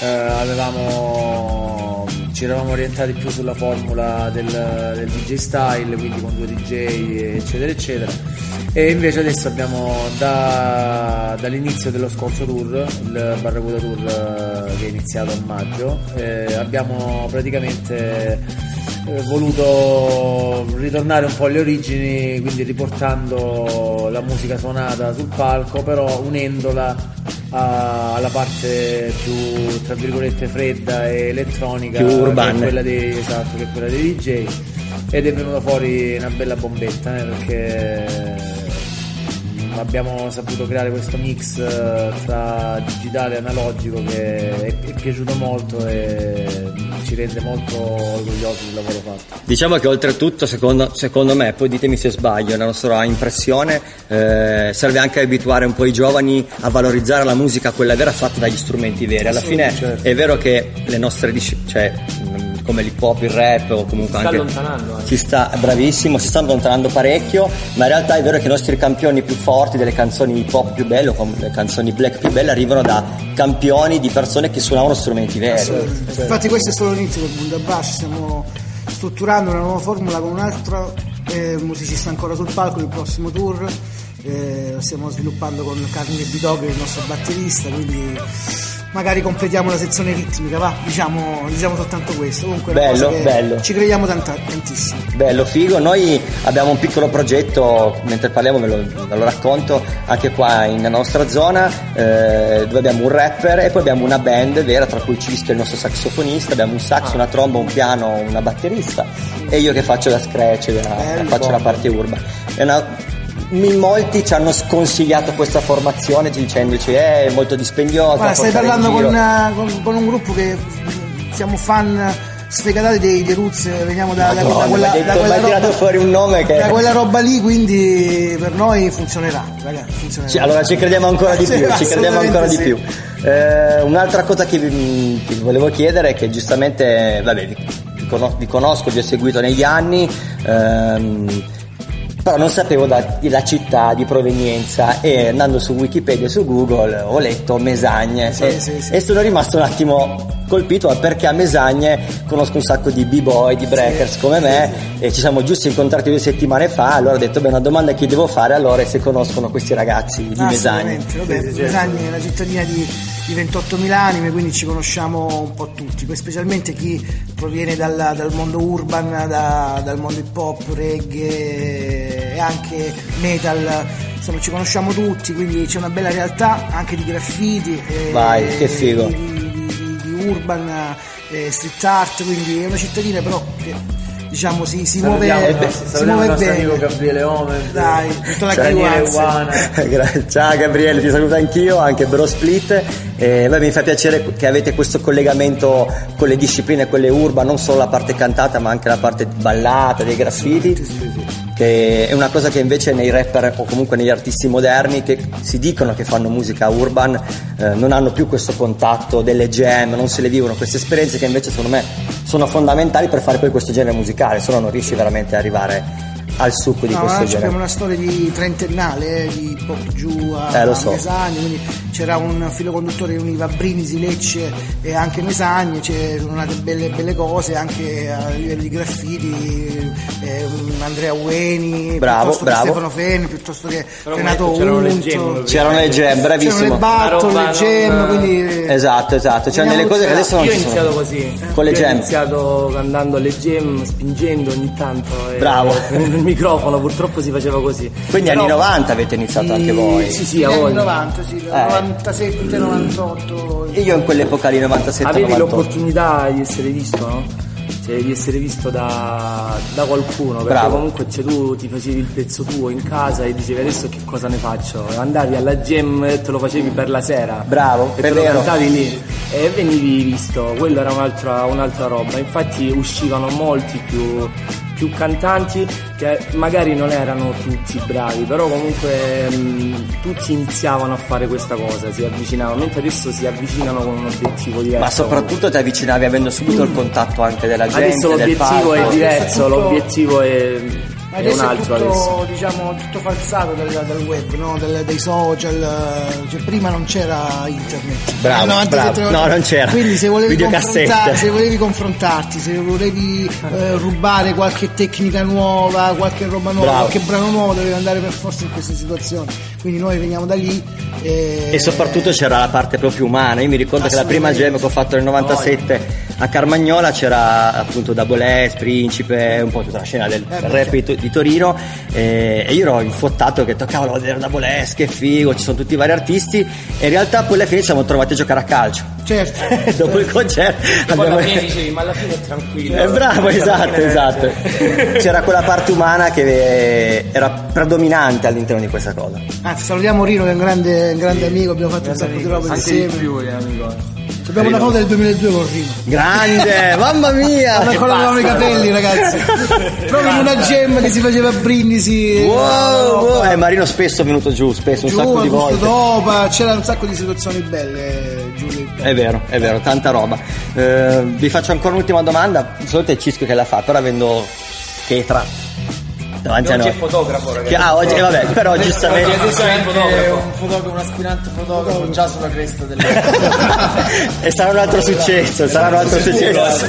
eh, avevamo ci eravamo orientati più sulla formula del, del DJ style, quindi con due DJ eccetera eccetera. E invece adesso abbiamo da- dall'inizio dello scorso tour, il Barracuda Tour eh, che è iniziato a maggio, eh, abbiamo praticamente eh, voluto ritornare un po' alle origini, quindi riportando la musica suonata sul palco, però unendola a- alla parte più tra virgolette fredda e elettronica Più urbana. quella dei, esatto, che è quella dei DJ ed è venuta fuori una bella bombetta eh, perché abbiamo saputo creare questo mix eh, tra digitale e analogico che è, è piaciuto molto e ci rende molto orgogliosi del lavoro fatto. Diciamo che oltretutto, secondo, secondo me, poi ditemi se sbaglio, la nostra impressione eh, serve anche a abituare un po' i giovani a valorizzare la musica, quella vera fatta dagli strumenti veri. Alla fine certo. è vero che le nostre discipline, cioè come l'hip hop, il rap o comunque sta anche... allontanando anche. Si sta, bravissimo, si sta allontanando parecchio, ma in realtà è vero che i nostri campioni più forti delle canzoni hip hop più belle o le canzoni black più belle arrivano da campioni di persone che suonavano strumenti veri. Infatti questo è solo l'inizio per Bundabash, stiamo strutturando una nuova formula con un altro eh, musicista ancora sul palco il prossimo tour, eh, lo stiamo sviluppando con Carmine Bidoghe, il nostro batterista, quindi magari completiamo la sezione ritmica, va, diciamo, diciamo soltanto questo, comunque è Bello, bello. ci crediamo tanta- tantissimo. Bello, figo. Noi abbiamo un piccolo progetto, mentre parliamo ve lo, ve lo racconto, anche qua in- nostra zona, eh, dove abbiamo un rapper e poi abbiamo una band vera, tra cui Cischio, il nostro sassofonista, abbiamo un sax, una tromba, un piano, una batterista e io che faccio la scratch, la- faccio la parte urba. È una- in molti ci hanno sconsigliato questa formazione dicendoci "Eh, è molto dispendiosa. Guarda, stai parlando con, giro". eh, con- con un gruppo che siamo fan sfegatati dei, dei Roots, veniamo da, da- da Madonna, quella, hai da detto- quella roba, fuori un nome che... da quella roba lì, quindi per noi funzionerà, ragazzi, funzionerà. Sì, allora ci crediamo ancora di Sì, più, ci crediamo ancora di assolutamente più. Eh, un'altra cosa che vi, che vi volevo chiedere è che giustamente, vabbè, vi, vi conosco, vi ho seguito negli anni, ehm, però non sapevo da- la città di provenienza e andando su Wikipedia e su Google ho letto Mesagne. Sì, e, sì, sì. e sono rimasto un attimo colpito perché a Mesagne conosco un sacco di b-boy, di breakers come me e ci siamo giusti incontrati due settimane fa allora ho detto beh una domanda che devo fare allora è se conoscono questi ragazzi di Mesagne. Vabbè, Mesagni è una cittadina di, di 28.000 anime, quindi ci conosciamo un po' tutti, poi specialmente chi proviene dal, dal mondo urban, da- dal mondo hip hop, reggae e anche metal, insomma ci conosciamo tutti, quindi c'è una bella realtà anche di graffiti, e Vai, che figo. di, di- di- di urban, eh, street art, quindi è una cittadina però che diciamo si, si muove, Salutiamo, si muove bene. amico Gabriele Omer. Dai, tutta la Daniele <laughs> Ciao Gabriele, ti saluto anch'io, anche Bro Split. E beh, mi fa piacere che avete questo collegamento con le discipline, quelle urban, non solo la parte cantata ma anche la parte ballata, dei graffiti. Che è una cosa che invece nei rapper o comunque negli artisti moderni che si dicono che fanno musica urban eh, non hanno più questo contatto delle jam, non se le vivono queste esperienze che invece secondo me sono fondamentali per fare poi questo genere musicale, se no non riesci veramente ad arrivare al succo di No, questo genere. abbiamo una storia di trentennale, eh, di pop giù a Eh, so. Mesagni, quindi c'era un filo conduttore che univa Brindisi, Lecce e anche Mesagni, sono nate belle, belle cose anche a livello di graffiti, eh, Andrea Ueni, Bravo, piuttosto bravo. che Stefano Feni, piuttosto che Però Renato c'erano le Unto. gemme, C'erano le jam, bravissimo. C'erano le battle, le roba gem, non- quindi... Esatto, esatto, c'erano delle cose che adesso non Io ho ci sono. iniziato così. Con le Io jam. Ho iniziato andando alle gem, spingendo ogni tanto. e- Bravo. <laughs> Microfono, purtroppo si faceva così. Quindi Però- anni 90 avete iniziato anche voi. Sì, sì, a negli anni voglia. 90, sì, Eh. 97, 98. E io in quell'epoca lì 97 Avevi 98. l'opportunità di essere visto, no? Cioè, di essere visto da, da qualcuno, perché Bravo. comunque cioè, tu ti facevi il pezzo tuo in casa e dicevi adesso che cosa ne faccio? Andavi alla gem e te lo facevi per la sera. Bravo, e te lo vero. cantavi lì e venivi visto, quello era un'altra, un'altra roba. Infatti uscivano molti più più cantanti che magari non erano tutti bravi, però comunque mh, tutti iniziavano a fare questa cosa, si avvicinavano, mentre adesso si avvicinano con un obiettivo diverso. Ma soprattutto ti avvicinavi avendo subito il contatto anche della gente. Adesso l'obiettivo è diverso, l'obiettivo è, Ma adesso un è tutto, adesso. diciamo, tutto falsato dal, dal web, no? Del- dei social, eh, cioè, prima non c'era internet. Bravo, 97 bravo. No, non c'era. Quindi se volevi, confrontar- se volevi confrontarti, se volevi eh, rubare qualche tecnica nuova, qualche roba nuova, Bravo. qualche brano nuovo, dovevi andare per forza in queste situazioni. Quindi noi veniamo da lì e, E soprattutto c'era la parte proprio umana. Io mi ricordo che la prima jam che ho fatto nel 97 a Carmagnola c'era appunto Double S, Principe, un po' tutta la scena del Eh, rap di, To- di Torino. eh, e io ero infottato che toccavo a vedere Double S, che figo, ci sono tutti i vari artisti. E in realtà poi alla fine ci siamo trovati a giocare a calcio. Certo. <laughs> Dopo il concerto Poi alla abbiamo- fine dicevi, ma alla fine è tranquillo. Eh, bravo, Alla esatto, esatto. <laughs> C'era quella parte umana che eh, era predominante all'interno di questa cosa. Anzi, salutiamo Rino che è un grande, un grande amico, abbiamo fatto un sacco di roba insieme. più, eh, amico. Abbiamo una foto del 2002 con Rino. Grande, <laughs> mamma mia! Quando ancora avevamo i capelli, ragazzi. <laughs> Proprio in una gem che si faceva a brindisi. Wow, wow. Eh, Marino spesso è venuto giù, spesso, un Giù, sacco di volte. dopa, c'era un sacco di situazioni belle, Giulio. È vero, è vero, tanta roba. Eh, vi faccio ancora un'ultima domanda. Solito è Cisco che l'ha fatta, ora avendo Chetra davanti a Oggi è noi. fotografo, ragazzi. ah, oggi, eh, vabbè, però giustamente. Oggi è giustamente È un fotografo, un aspirante fotografo già sulla cresta delle <laughs> e sarà un altro successo, sarà un altro successo.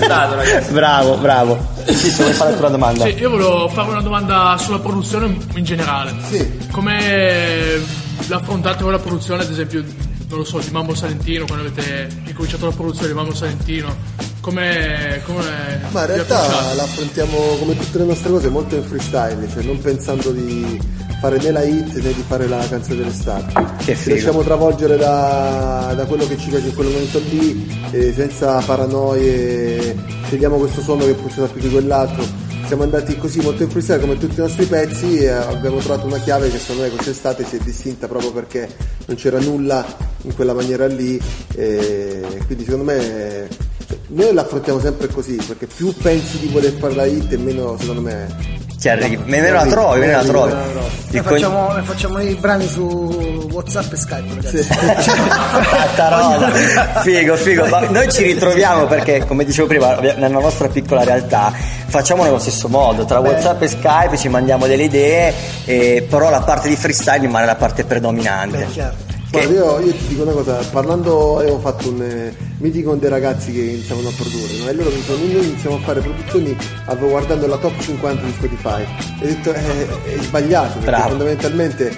Bravo, bravo. Cisco, vuoi fare la tua domanda? Sì, io volevo fare una domanda sulla produzione in generale. Come l'affrontate voi la produzione, ad esempio, non lo so, di Mambo Salentino, quando avete incominciato la produzione di Mambo Salentino? Come, come Ma in realtà la affrontiamo come tutte le nostre cose molto in freestyle, cioè non pensando di fare né la hit né di fare la canzone dell'estate. Che Ci figo. lasciamo travolgere da, da quello che ci piace in quel momento lì, e senza paranoie, scegliamo questo suono che funziona più di quell'altro. Siamo andati così molto in freestyle come tutti i nostri pezzi e abbiamo trovato una chiave che secondo me quest'estate si è distinta proprio perché non c'era nulla in quella maniera lì e quindi secondo me noi l'affrontiamo sempre così perché più pensi di voler fare la hit e meno secondo me Ci arrivi, meno la trovi, meno la trovi. Noi facciamo, noi facciamo i brani su WhatsApp e Skype, ragazzi. <laughs> Roba. Figo, figo. Ma noi ci ritroviamo perché, come dicevo prima, nella nostra piccola realtà facciamo nello stesso modo. Tra WhatsApp e Skype ci mandiamo delle idee, e però la parte di freestyle rimane la parte predominante. Guarda, io, io ti dico una cosa, parlando avevo fatto un eh, meeting con dei ragazzi che iniziavano a produrre, no? e loro mi dicono, noi iniziamo a fare produzioni avevo guardando la top 50 di Spotify e ho detto eh, è sbagliato perché Bravo. fondamentalmente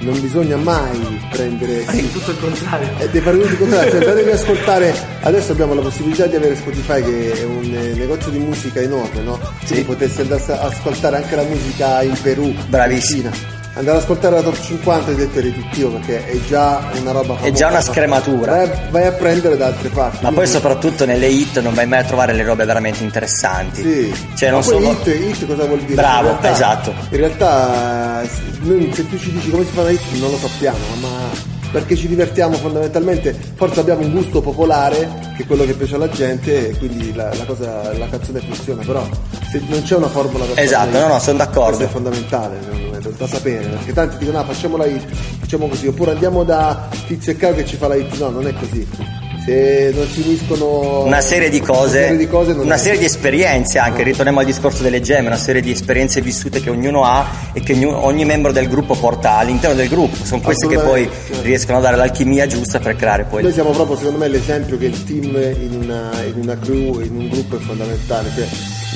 non bisogna mai prendere sì, tutto il contrario. e devi fare tutto il contrario, cioè ad ascoltare, adesso abbiamo la possibilità di avere Spotify che è un eh, negozio di musica enorme, no? Quindi potessi andare a ascoltare anche la musica in Perù, Bravissimo. in Cina. Andare ad ascoltare la top 50 è detto riduttivo perché è già una roba È già una famosa. scrematura. Vai, vai a prendere da altre parti. Ma poi soprattutto nelle hit non vai mai a trovare le robe veramente interessanti. Sì. Cioè non sono. hit, hit cosa vuol dire? Bravo, In realtà- esatto. In realtà eh, noi, se tu ci dici come si fa una hit non lo sappiamo, ma perché ci divertiamo fondamentalmente, forse abbiamo un gusto popolare che è quello che piace alla gente e quindi la, la cosa, la canzone funziona, però se non c'è una formula fare Esatto, no, no, sono d'accordo. Questo è fondamentale, me, da, da sapere, perché tanti dicono ah facciamo la hit, facciamo così, oppure andiamo da Tizio e Caio che ci fa la hit, no, non è così. Se non si uniscono Una serie di cose, una serie di, cose una serie di esperienze anche, ritorniamo al discorso delle gemme, una serie di esperienze vissute che ognuno ha e che ogni, ogni membro del gruppo porta all'interno del gruppo, sono queste che poi Assolutamente. riescono a dare l'alchimia giusta per creare poi Noi siamo proprio secondo me l'esempio che il team in una, in una crew, in un gruppo è fondamentale, cioè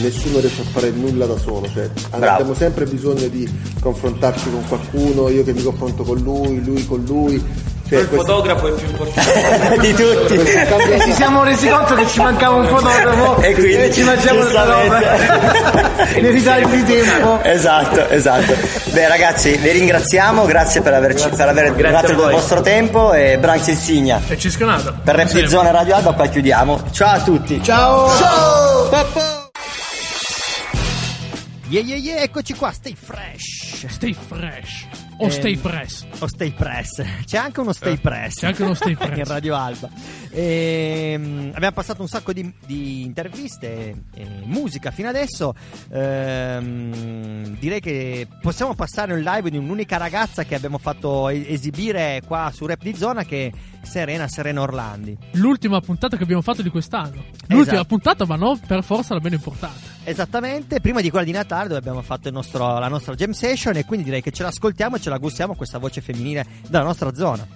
nessuno riesce a fare nulla da solo, cioè, Bravo. abbiamo sempre bisogno di confrontarci con qualcuno, io che mi confronto con lui, lui con lui. Il questo- fotografo è più importante <laughs> di tutti. E ci siamo resi conto che ci mancava un fotografo E quindi, ci mangiamo questa roba ritardi di tempo. Esatto, esatto. Beh ragazzi, vi ringraziamo, grazie per, averci, per aver Grazie a il vostro tempo e Branks Insignia. E ci scanata. Per Zona Radio Alba qua chiudiamo. Ciao a tutti. Ciao! Yeah, yeah, yeah, eccoci qua, stay fresh. Stay fresh. O Ehm, stay press. O stay press. C'è anche uno stay Eh, press. c'è anche uno stay <laughs> press. in Radio Alba. E, mm, abbiamo passato un sacco di, di interviste e musica fino adesso. Ehm, direi che possiamo passare un live di un'unica ragazza che abbiamo fatto esibire qua su Rap di Zona che è Serena Serena Orlandi. L'ultima puntata che abbiamo fatto di quest'anno. L'ultima Esatto. puntata, ma non per forza la meno importante. Esattamente, prima di quella di Natale dove abbiamo fatto il nostro- la nostra jam session e quindi direi che ce l'ascoltiamo e ce la gustiamo questa voce femminile della nostra zona.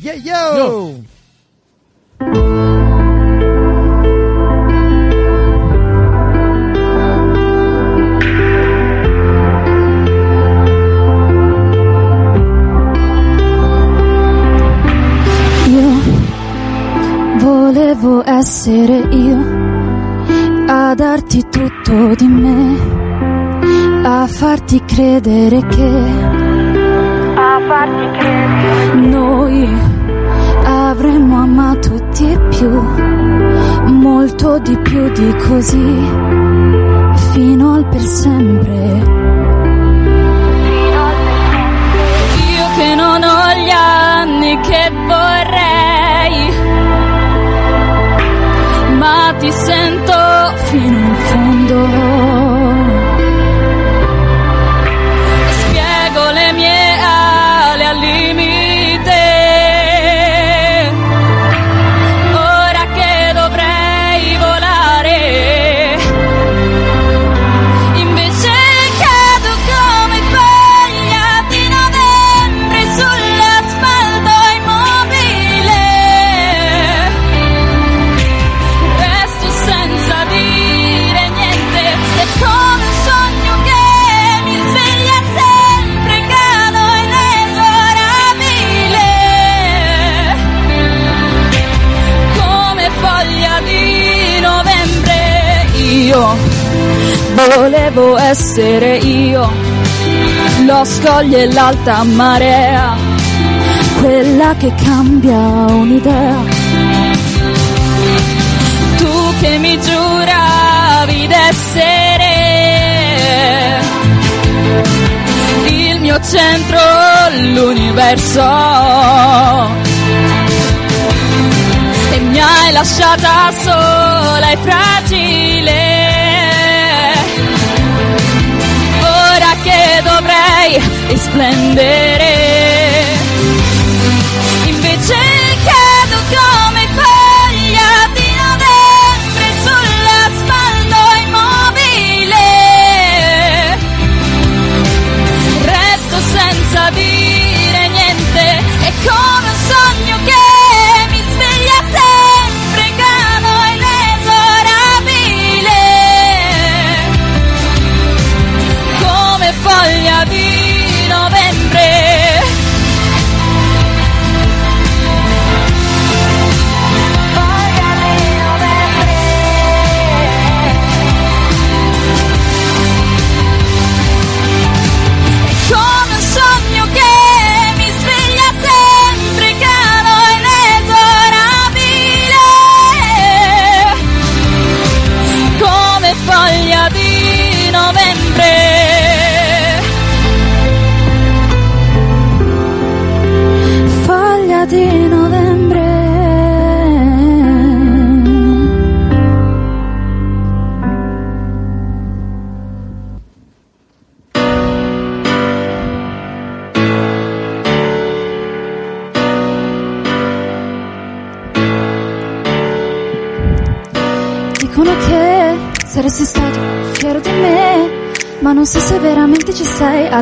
Yeah yo! Yo! Io volevo essere io a darti tutto di me, a farti credere che a farti credere noi avremmo amato di più, molto di più di così, fino al per sempre. Io che non ho gli anni che vorrei, ma ti sento fino in fondo. Volevo essere io, lo scoglio e l'alta marea, quella che cambia un'idea tu che mi giuravi d'essere il mio centro, l'universo. E mi hai lasciata sola e fragile. Che dovrei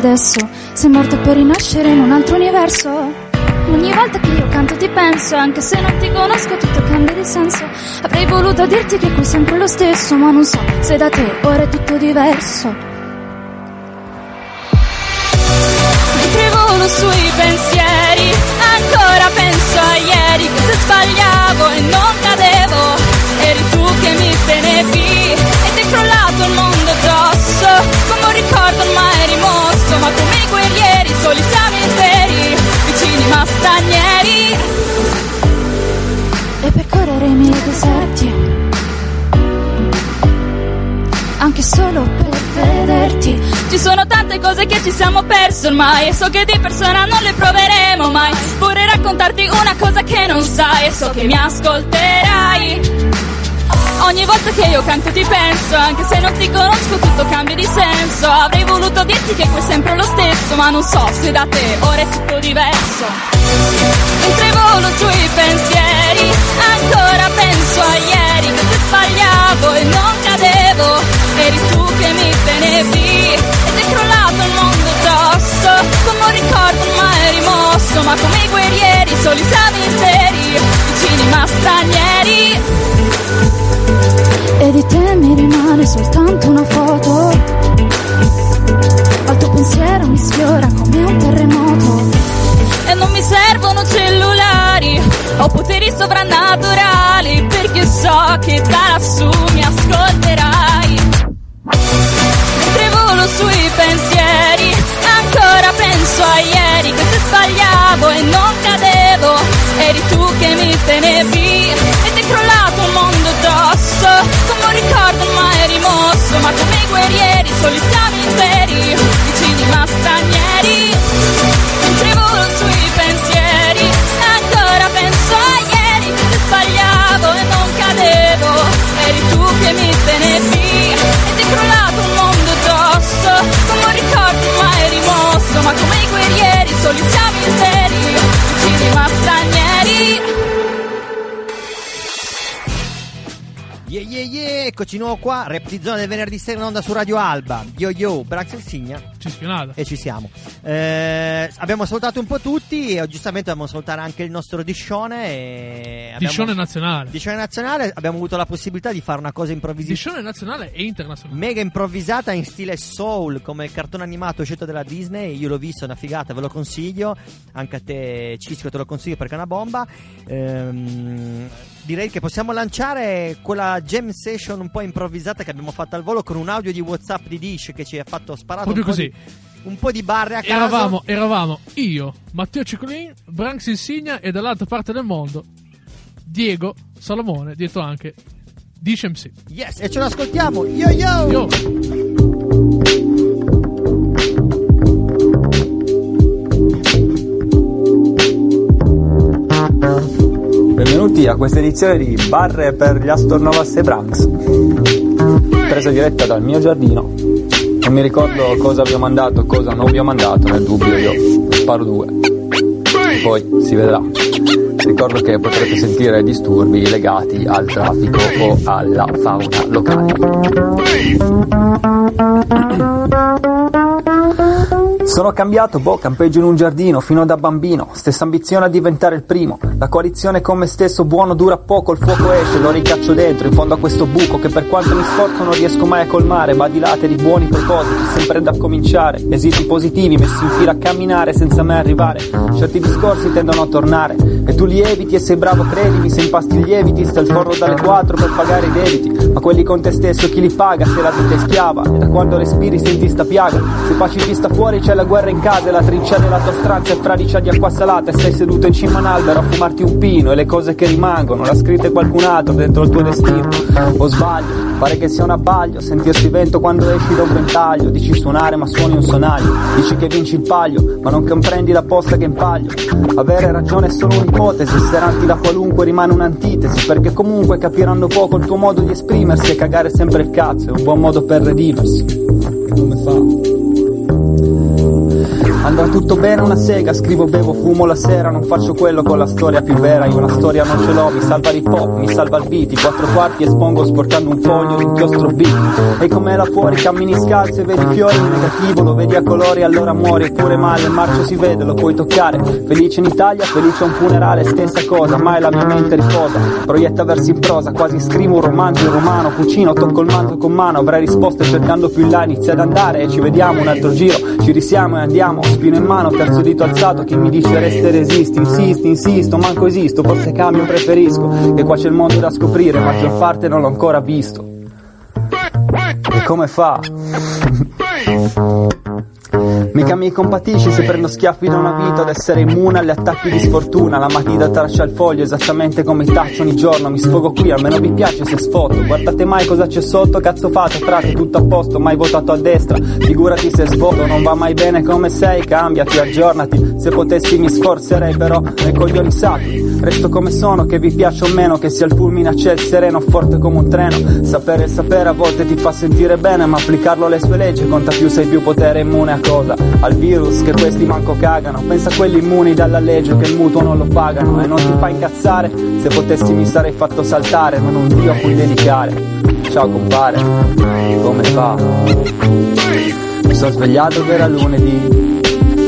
adesso. Sei morto per rinascere in un altro universo. Ogni volta che io canto ti penso, anche se non ti conosco tutto cambia di senso. Avrei voluto dirti che qui è sempre lo stesso, ma non so se da te ora è tutto diverso. Soli siamo interi, vicini ma stranieri. E percorrere i miei deserti, anche solo per vederti. Ci sono tante cose che ci siamo persi ormai. E so che di persona non le proveremo mai. Vorrei raccontarti una cosa che non sai. E so che mi ascolterai Ogni volta che io canto ti penso Anche se non ti conosco tutto cambia di senso. Avrei voluto dirti che è sempre lo stesso Ma non so se da te ora è tutto diverso. Mentre volo sui pensieri Ancora penso a ieri Che se sbagliavo e non cadevo. Eri tu che mi tenevi Ed è crollato il mondo addosso. Come un ricordo mai rimosso Ma come i guerrieri soli siamo interi Vicini ma stranieri e di te mi rimane soltanto una foto. Al tuo pensiero mi sfiora come un terremoto. E non mi servono cellulari o poteri sovrannaturali, perché so che da lassù mi ascolterai. Mentre volo sui pensieri, ancora penso a ieri che se sbagliavo e non cadevo, eri tu che mi tenevi. Ed è crollato il mondo addosso, come un ricordo mai rimosso, ma come i guerrieri soli siamo interi, vicini ma stranieri. Mentre volo sui pensieri, ancora penso a ieri se sbagliavo e non cadevo, eri tu che mi tenevi ed è crollato il mondo addosso, come un ricordo mai rimosso, ma come i guerrieri soli siamo interi, Yeah, yeah, yeah, eccoci nuovo qua, Zona del venerdì sera in onda su Radio Alba. Yo yo, Brax Signa. Ci spionata. E ci siamo. Eh, abbiamo salutato un po' tutti e giustamente dobbiamo salutare anche il nostro Discione. E abbiamo- Discione nazionale. Discione nazionale, abbiamo avuto la possibilità di fare una cosa improvvisata. Discione nazionale e internazionale. Mega improvvisata in stile soul come il cartone animato uscito dalla Disney. Io l'ho visto, è una figata, ve lo consiglio. Anche a te, Cisco, te lo consiglio perché è una bomba. Ehm, direi che possiamo lanciare quella jam session un po' improvvisata che abbiamo fatto al volo con un audio di WhatsApp di Dish che ci ha fatto sparare un Proprio po' così. di, un po' di barre a caso. Eravamo, eravamo io, Matteo Cicolin, Branks Insigna e dall'altra parte del mondo Diego Salomone, detto anche Dish MC. Yes, e ce lo ascoltiamo. Yo yo! Yo! Benvenuti a questa edizione di Barre per gli Astornovas e Branks. Presa diretta dal mio giardino. Non mi ricordo cosa vi ho mandato, cosa non vi ho mandato, nel dubbio io sparo due. Poi si vedrà. Ricordo che potrete sentire disturbi legati al traffico o alla fauna locale. Sono cambiato, boh, campeggio in un giardino fino da bambino, stessa ambizione a diventare il primo. La coalizione con me stesso buono dura poco, il fuoco esce, lo ricaccio dentro, in fondo a questo buco che per quanto mi sforzo non riesco mai a colmare. Badilate di buoni propositi, sempre da cominciare. Esiti positivi messi in fila a camminare senza mai arrivare. Certi discorsi tendono a tornare e tu li eviti e sei bravo, credimi, se impasti lieviti, sta il forno dalle 4 per pagare i debiti. Ma quelli con te stesso chi li paga se la vita è schiava? E da quando respiri senti sta piaga. Se pacifista fuori c'è la guerra in casa e la trincea della tua stanza è fradicia di acqua salata e sei seduto in cima a un albero a fumarti un pino e le cose che rimangono l'ha scritta qualcun altro dentro il tuo destino. O sbaglio, pare che sia un abbaglio sentirsi vento quando esci da un ventaglio. Dici suonare ma suoni un sonaglio. Dici che vinci il paglio ma non comprendi la posta che impaglio. Avere ragione è solo un'ipotesi, serarti da qualunque rimane un'antitesi perché comunque capiranno poco il tuo modo di esprimersi e cagare sempre il cazzo è un buon modo per redimersi. E come fa? Andrà tutto bene una sega, scrivo, bevo, fumo la sera, non faccio quello con la storia più vera, io una storia non ce l'ho, mi salva l'hip hop, mi salva il beat, i quattro quarti espongo sporcando un foglio di inchiostro beat. E come là fuori cammini scalzi e vedi fiori in negativo, lo vedi a colori, allora muori, eppure male, il marcio si vede, lo puoi toccare. Felice in Italia, felice a un funerale, stessa cosa, mai la mia mente riposa, proietta versi in prosa, quasi scrivo un romanzo in romano, cucino, tocco il manto con mano, avrai risposte cercando più in là, inizia ad andare. E ci vediamo un altro giro, ci risiamo e andiamo, spino in mano, terzo dito alzato, chi mi dice resta resisti, insisti, insisto, manco esisto, forse cambio, preferisco, che qua c'è il mondo da scoprire, maggior parte non l'ho ancora visto. E come fa? Mica mi compatisci se prendo schiaffi da una vita ad essere immune agli attacchi di sfortuna. La matita traccia il foglio esattamente come i tacci ogni giorno. Mi sfogo qui, almeno vi piace se sfoto. Guardate mai cosa c'è sotto, cazzo fate, frate, tutto a posto, mai votato a destra. Figurati se sfoto, non va mai bene come sei, cambiati, aggiornati. Se potessi mi sforzerei però nei coglioni saturi. Resto come sono, che vi piaccia o meno, che sia il fulmine a ciel sereno, forte come un treno. Sapere e sapere a volte ti fa sentire bene, ma applicarlo alle sue leggi conta più, sei più potere immune a cosa? Al virus che questi manco cagano. Pensa a quelli immuni dalla legge che il mutuo non lo pagano. E non ti fa incazzare, se potessi mi sarei fatto saltare, ma non dio a cui dedicare. Ciao compare, come fa? Mi sono svegliato che era lunedì.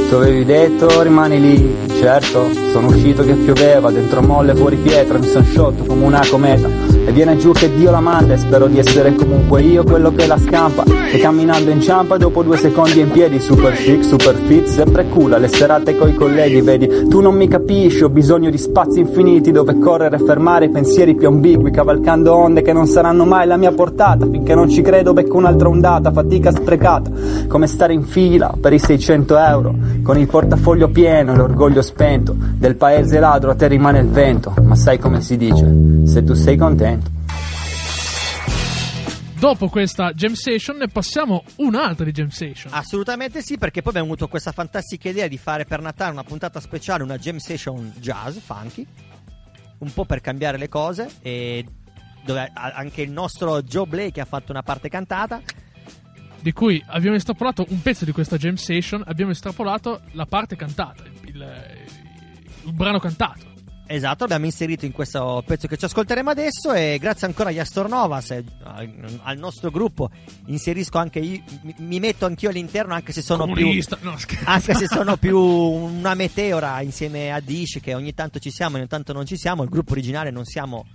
Tu avevi detto rimani lì, certo, sono uscito che pioveva, dentro molle fuori pietra, mi sono sciolto come una cometa. E viene giù che Dio la manda e spero di essere comunque io quello che la scampa. E camminando in ciampa dopo due secondi in piedi, super chic, super fit, sempre cool alle serate coi colleghi, vedi, tu non mi capisci, ho bisogno di spazi infiniti dove correre e fermare i pensieri più ambigui, cavalcando onde che non saranno mai la mia portata, finché non ci credo becco un'altra ondata, fatica sprecata, come stare in fila per i 600 euro, con il portafoglio pieno e l'orgoglio spento, del paese ladro a te rimane il vento, ma sai come si dice, se tu sei contento. Dopo questa Jam Session ne passiamo un'altra di Jam Session. Assolutamente sì, perché poi abbiamo avuto questa fantastica idea di fare per Natale una puntata speciale, una jam session jazz, funky, un po' per cambiare le cose, e dove anche il nostro Joe Blake ha fatto una parte cantata. Di cui abbiamo estrapolato un pezzo di questa Jam Session, abbiamo estrapolato la parte cantata, il brano cantato. Esatto, abbiamo inserito in questo pezzo che ci ascolteremo adesso e grazie ancora agli Astornovas, e al- nostro gruppo, inserisco anche io, mi, metto anch'io all'interno anche se sono Comunista, più... no. Anche se sono <laughs> più una meteora insieme a Dish che ogni tanto ci siamo e ogni tanto non ci siamo, il gruppo originale non siamo...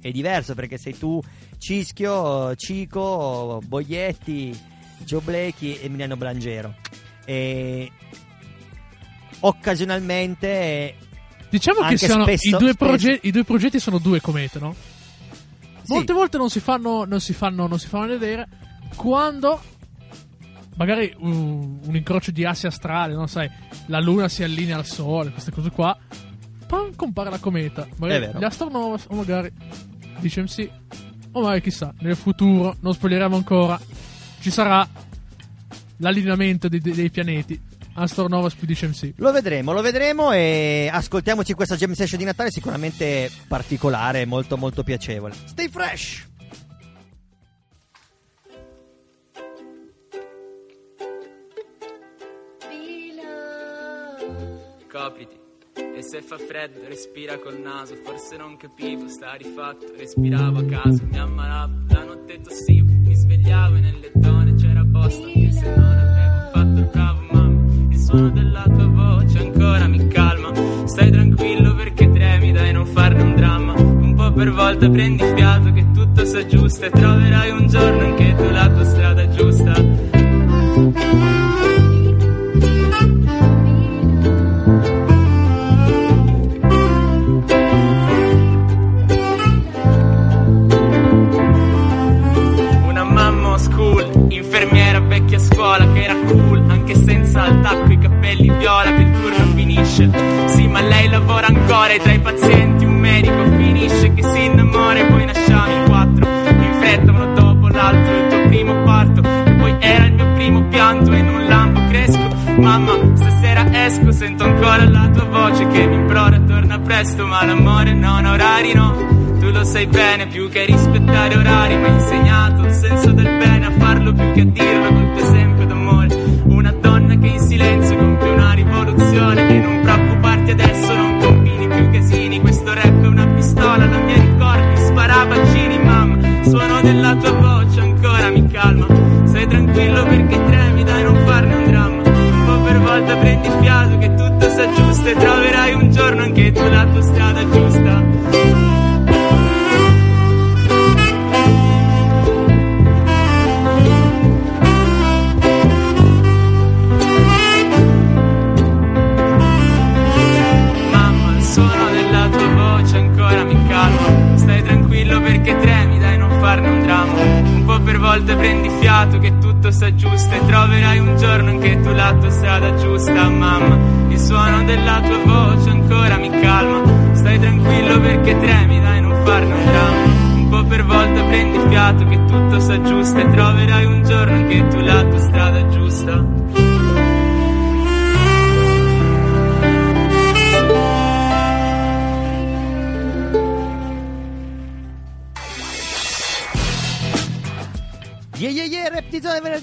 È diverso perché sei tu, Cischio, Cico, Boglietti, Joe Blakey e Emiliano Blangero. E occasionalmente Diciamo che anche siano spesso- i, due spesso- proge- i due progetti sono due comete, no? Sì. Molte volte non si fanno, non si fanno, non si fanno vedere quando magari un, un incrocio di assi astrali, non sai, la luna si allinea al sole, queste cose qua, pam, compare la cometa. Magari gli astronovas o magari dice sì, o magari chissà, nel futuro, non spoileriamo ancora, ci sarà l'allineamento dei, dei- dei pianeti. Astronovas più dice sì. Lo vedremo, lo vedremo e ascoltiamoci questa jam session di Natale sicuramente particolare e molto molto piacevole. Stay fresh! Copriti. E se fa freddo respira col naso Forse non capivo, sta di fatto Respiravo a caso, mi ammalavo La notte tossivo, mi svegliavo e nelle zone c'era posto Anche se non avevo fatto il bravo suono della tua voce ancora mi calma. Stai tranquillo perché tremida e non farne un dramma. Un po' per volta prendi fiato che tutto s'aggiusta E troverai un giorno anche tu la tua strada giusta. Infermiera vecchia scuola che era cool, anche senza il tacco, i capelli viola che il turno finisce. Sì, ma lei lavora ancora e tra i pazienti un medico finisce che si innamora e poi nasciamo in quattro. In fretta uno dopo l'altro, il tuo primo parto, e poi era il mio primo pianto e in un lampo cresco. Mamma, stasera esco, sento ancora la tua voce che mi implora, torna presto, ma l'amore non ha orari no. Tu lo sai bene, più che rispettare orari, mi hai insegnato il senso del bene a farlo più che a dirlo s'aggiusta e troverai un giorno in che tu la tua strada giusta, mamma. Il suono della tua voce ancora mi calma. Stai tranquillo perché tremi, dai, non farne un dramma. Un po' per volta prendi fiato che tutto s'aggiusta e troverai un giorno in che tu la tua strada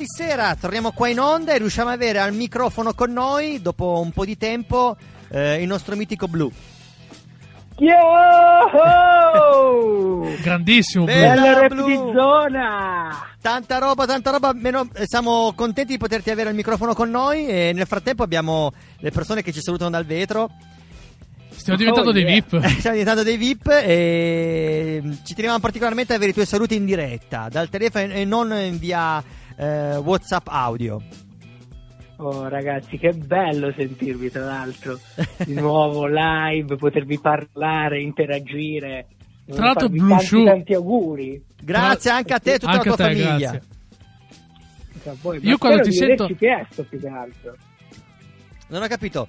sera, torniamo qua in onda e riusciamo ad avere al microfono con noi, dopo un po' di tempo, eh, il nostro mitico Blu. Yo! <laughs> Grandissimo. Bella, Blu. di zona! Tanta roba, tanta roba, meno- eh, siamo contenti di poterti avere al microfono con noi e nel frattempo abbiamo le persone che ci salutano dal vetro. Stiamo diventando Oh, dei yeah. VIP. <laughs> Stiamo diventando dei VIP e ci teniamo particolarmente ad avere i tuoi saluti in diretta, dal telefono e non in via eh, WhatsApp audio. Oh ragazzi, che bello sentirvi tra l'altro di <laughs> nuovo live, potervi parlare, interagire. Tra l'altro Blue tanti, Shoe- tanti auguri. Grazie anche a te e tutta Anche la a tua te, famiglia. grazie. Cioè, poi- Io quando ti sento- presto più che altro. Non ho capito.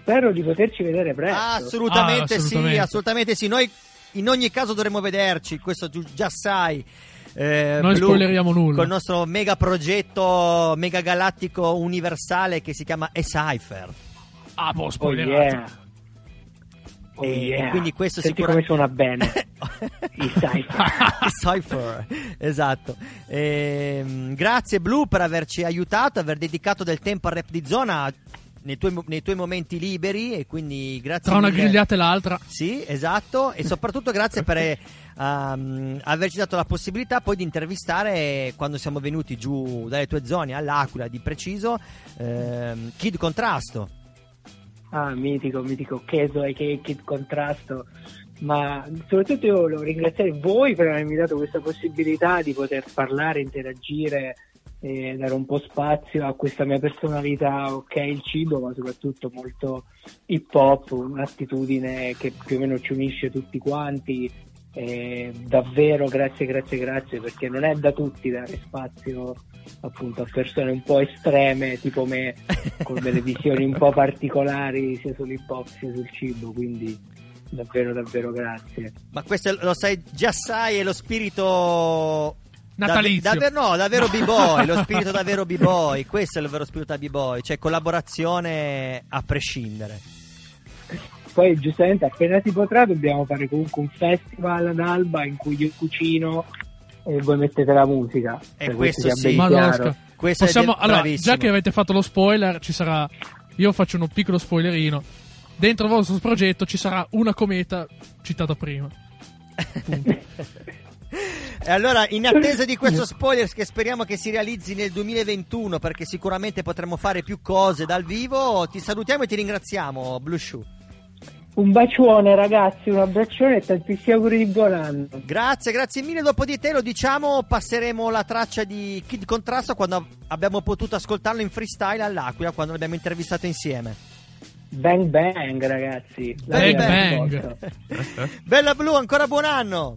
Spero di poterci vedere presto. Assolutamente, Ah, sì, assolutamente. assolutamente sì. Noi in ogni caso dovremmo vederci, questo tu già sai. Eh, Non spoileriamo nulla. Con il nostro mega progetto mega galattico universale che si chiama E-Cypher. Ah, boh, Oh spoilerato. yeah. Oh E yeah. quindi questo Senti sicuramente- come suona bene. <laughs> I Cypher. <laughs> Cypher, esatto. Ehm, grazie Blu per averci aiutato, aver dedicato del tempo al rap di zona nei tuoi, nei tuoi momenti liberi e quindi grazie Tra una mille. grigliata e l'altra. Sì, esatto, e soprattutto grazie per eh, ehm, averci dato la possibilità poi di intervistare quando siamo venuti giù dalle tue zone all'Aquila di preciso ehm, Kid Contrasto. Ah, mitico, mitico, Cheso e che Kid Contrasto. Ma soprattutto io volevo ringraziare voi per avermi dato questa possibilità di poter parlare, interagire e dare un po' spazio a questa mia personalità, ok, il cibo, ma soprattutto molto hip hop, un'attitudine che più o meno ci unisce tutti quanti. E davvero grazie, grazie, grazie, perché non è da tutti dare spazio appunto a persone un po' estreme tipo me con delle visioni un po' particolari sia sull'hip hop sia sul cibo quindi davvero davvero grazie Ma questo lo sai, già sai, è lo spirito Natalizio. Dav- davvero, no, davvero b-boy, lo spirito <laughs> davvero b-boy, questo è il vero spirito da b-boy, cioè collaborazione a prescindere. poi giustamente appena si potrà dobbiamo fare comunque un festival ad Alba in cui io cucino e voi mettete la musica E Cioè, questo sì. chiaro. Questo è Possiamo, allora, bravissimo. già che avete fatto lo spoiler, ci sarà. Io faccio uno piccolo spoilerino. Dentro il vostro progetto ci sarà una cometa citata prima. <laughs> E allora, in attesa di questo <laughs> spoiler che speriamo che si realizzi nel 2021, perché sicuramente potremo fare più cose dal vivo, ti salutiamo e ti ringraziamo, Blue Shoe. un bacione ragazzi un abbraccione e tantissimi auguri di buon anno Grazie, grazie mille. Dopo di te lo diciamo, passeremo la traccia di Kid Contrasto quando abbiamo potuto ascoltarlo in freestyle all'Aquila, quando l'abbiamo intervistato insieme. bang bang ragazzi Bang, bang. risposta. <laughs> Bella Blu, ancora buon anno.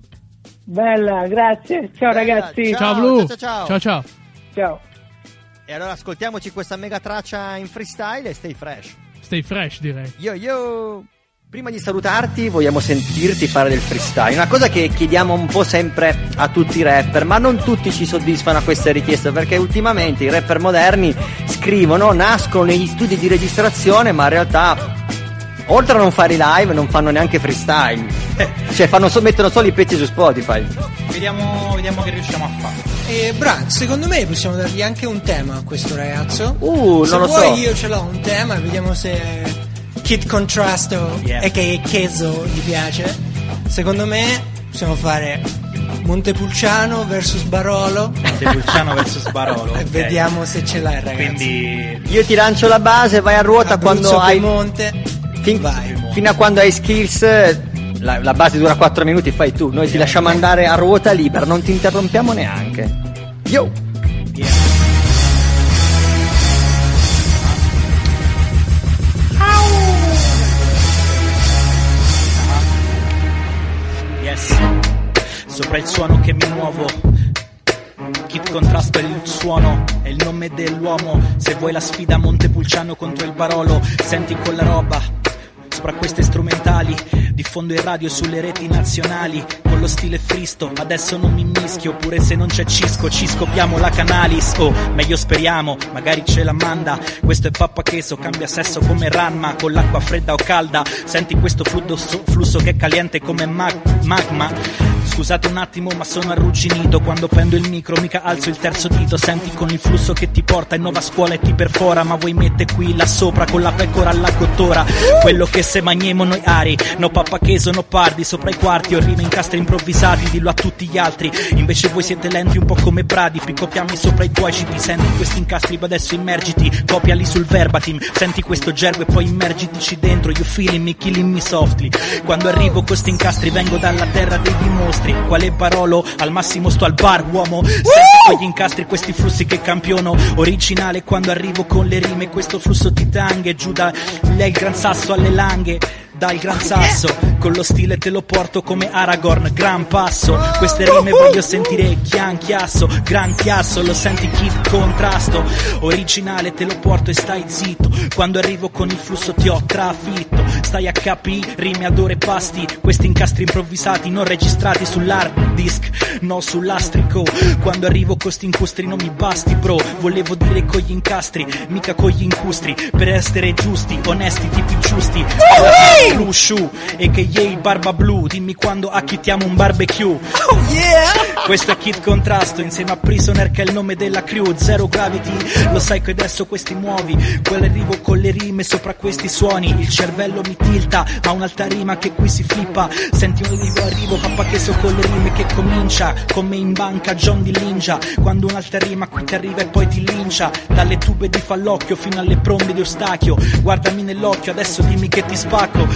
Bella grazie ciao Bella, ragazzi ciao. Ciao, Blu. ciao, ciao. ciao. ciao. ciao E allora ascoltiamoci questa mega traccia in freestyle e stay fresh. Stay fresh, direi. Yo yo! Prima di salutarti vogliamo sentirti fare del freestyle, una cosa che chiediamo un po' sempre a tutti i rapper, ma non tutti ci soddisfano a queste richieste perché ultimamente i rapper moderni scrivono, nascono negli studi di registrazione, ma in realtà oltre a non fare i live non fanno neanche freestyle, <laughs> cioè fanno mettono solo i pezzi su Spotify. Vediamo, vediamo che riusciamo a fare. E Bra, secondo me possiamo dargli anche un tema a questo ragazzo. Uh, se non lo vuoi so. io ce l'ho un tema, vediamo se Kid Contrasto e che Cheso gli piace. Secondo me possiamo fare Montepulciano versus Barolo. Montepulciano <laughs> versus Barolo. E ok. vediamo se ce l'hai ragazzi. Quindi Io ti lancio la base, vai a ruota Abruzzo, quando hai Piemonte. Fin- fino a quando hai skills la, la base dura 4 minuti, fai tu, noi ti lasciamo andare a ruota libera, non ti interrompiamo neanche. Yo! Yes, sopra il suono che mi muovo. Kit Contrasto il suono, è il nome dell'uomo. Se vuoi la sfida Montepulciano contro il Barolo, senti quella roba. Sopra queste strumentali, diffondo il radio sulle reti nazionali con lo stile fristo. Adesso non mi mischio, pure se non c'è Cisco, ci scopriamo la canalis. Oh, meglio speriamo, magari ce la manda. Questo è pappa cheso, cambia sesso come Ranma, con l'acqua fredda o calda. Senti questo flusso, flusso che è caliente come mag- magma. Scusate un attimo, ma sono arrugginito. Quando prendo il micro, mica alzo il terzo dito. Senti con il flusso che ti porta in nuova scuola e ti perfora. Ma vuoi mette qui là sopra con la pecora alla cottora. Quello che se magniamo noi ari. No pappa cheso, no pardi. Sopra i quarti o rime incastri improvvisati. Dillo a tutti gli altri. Invece voi siete lenti un po' come bradi. Piccopiami sopra i tuoi citi. Senti questi incastri, ma adesso immergiti. Copiali sul verbatim. Senti questo gergo e poi immergitici dentro. You feeling me, killing me softly. Quando arrivo questi incastri, vengo dalla terra dei dimostri. Quale parolo? Al massimo sto al bar, uomo. Senti quegli incastri, questi flussi che campiono. Originale quando arrivo con le rime. Questo flusso ti tanghe giù da lei il gran sasso alle langhe. Dal gran sasso, con lo stile te lo porto come Aragorn, gran passo. Queste rime voglio sentire chian chiasso, gran chiasso, lo senti chi contrasto. Originale te lo porto e stai zitto. Quando arrivo con il flusso ti ho trafitto. Stai a capi, rime ad ore pasti. Questi incastri improvvisati non registrati sull'hard disk, no sull'astrico. Quando arrivo con sti incustri non mi basti, bro. Volevo dire con gli incastri, mica con gli incustri. Per essere giusti, onesti, tipi giusti. Blue Shoe, a.k.a. Barba Blu, dimmi quando acchittiamo un barbecue. Questo è Kid Contrasto insieme a Prisoner che è il nome della crew. Zero Gravity, lo sai che adesso questi muovi. Quello arrivo con le rime sopra questi suoni. Il cervello mi tilta, ma un'altra rima che qui si flippa. Senti un arrivo, arrivo, papà che so con le rime che comincia. Come in banca John di Lingia. Quando un'altra rima qui ti arriva e poi ti lincia. Dalle tube di fallocchio fino alle prombe di Ostachio. Guardami nell'occhio, adesso dimmi che ti spacco.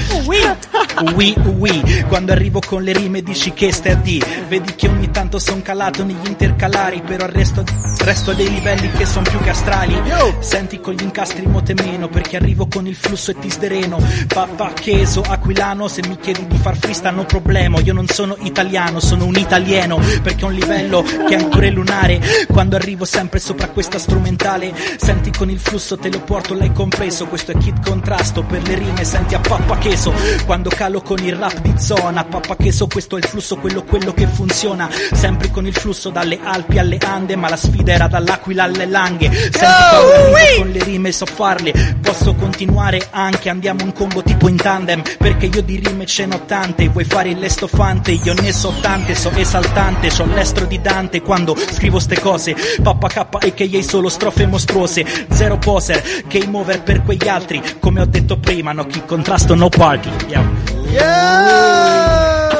Ui, ui, quando arrivo con le rime dici che stai a D. Vedi che ogni tanto son calato negli intercalari, però resto, resto a dei livelli che son più che astrali. Senti con gli incastri mote meno, perché arrivo con il flusso e ti sdereno. Papà cheso, aquilano, se mi chiedi di far freestyle no problema. Io non sono italiano, sono un italiano, perché ho un livello che è ancora lunare. Quando arrivo sempre sopra questa strumentale, senti con il flusso te lo porto, l'hai compreso. Questo è Kid Contrasto, per le rime senti a pappa cheso. Quando calo con il rap di zona, pappa cheso, questo è il flusso, quello, quello che funziona. Sempre con il flusso dalle Alpi alle Ande, ma la sfida era dall'Aquila alle Langhe. Senti quando arrivo con le rime so farle, posso continuare anche, andiamo in combo tipo in tandem, perché io di rime ce n'ho tante, vuoi fare il lestofante, io ne so tante, so esaltante, c'ho l'estro di Dante quando scrivo ste cose, pappa K a.k.a. solo strofe mostruose, zero poser, game over per quegli altri, come ho detto prima, no chi contrasto no party. Yeah.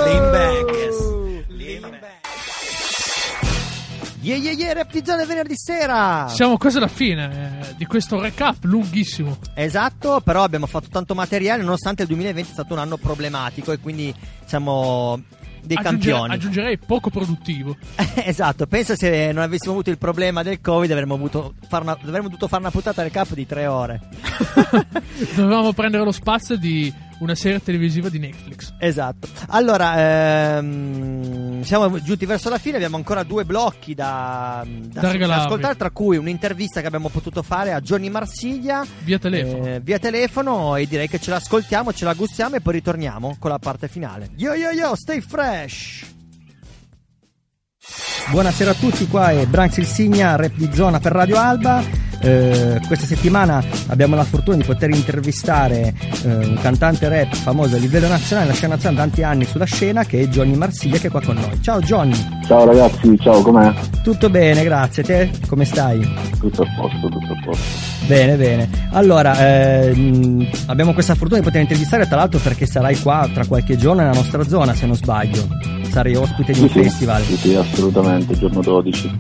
Lean back, Yeah, yeah, yeah, Rap di Zone venerdì sera! Siamo quasi alla fine eh, di questo recap lunghissimo. Esatto, però abbiamo fatto tanto materiale nonostante il 2020 è stato un anno problematico e quindi siamo dei Aggiungere- campioni. Aggiungerei poco produttivo. <laughs> esatto, pensa se non avessimo avuto il problema del Covid avremmo, avuto fare una- avremmo dovuto fare una puntata recap di tre ore. <laughs> Dovevamo prendere lo spazio di una serie televisiva di Netflix. Esatto. Allora, ehm, siamo giunti verso la fine, abbiamo ancora due blocchi da, da, Da regalarvi. ascoltare, tra cui un'intervista che abbiamo potuto fare a Johnny Marsiglia Via telefono. eh, via telefono e direi che ce l'ascoltiamo, ce la gustiamo e poi ritorniamo con la parte finale. Yo yo yo, stay fresh! Buonasera a tutti, qua è Branx il Signa, rap di zona per Radio Alba. Eh, questa settimana abbiamo la fortuna di poter intervistare eh, un cantante rap famoso a livello nazionale, la scena nazionale, da tanti anni sulla scena, che è Johnny Marsiglia, che è qua con noi. Ciao Johnny! Ciao ragazzi, ciao, com'è? Tutto bene, grazie. Te come stai? Tutto a posto, tutto a posto. Bene, bene. Allora, ehm, abbiamo questa fortuna di poter intervistare, tra l'altro perché sarai qua tra qualche giorno nella nostra zona, se non sbaglio. Sarai ospite di un Sì, festival. Sì, sì, assolutamente, giorno 12,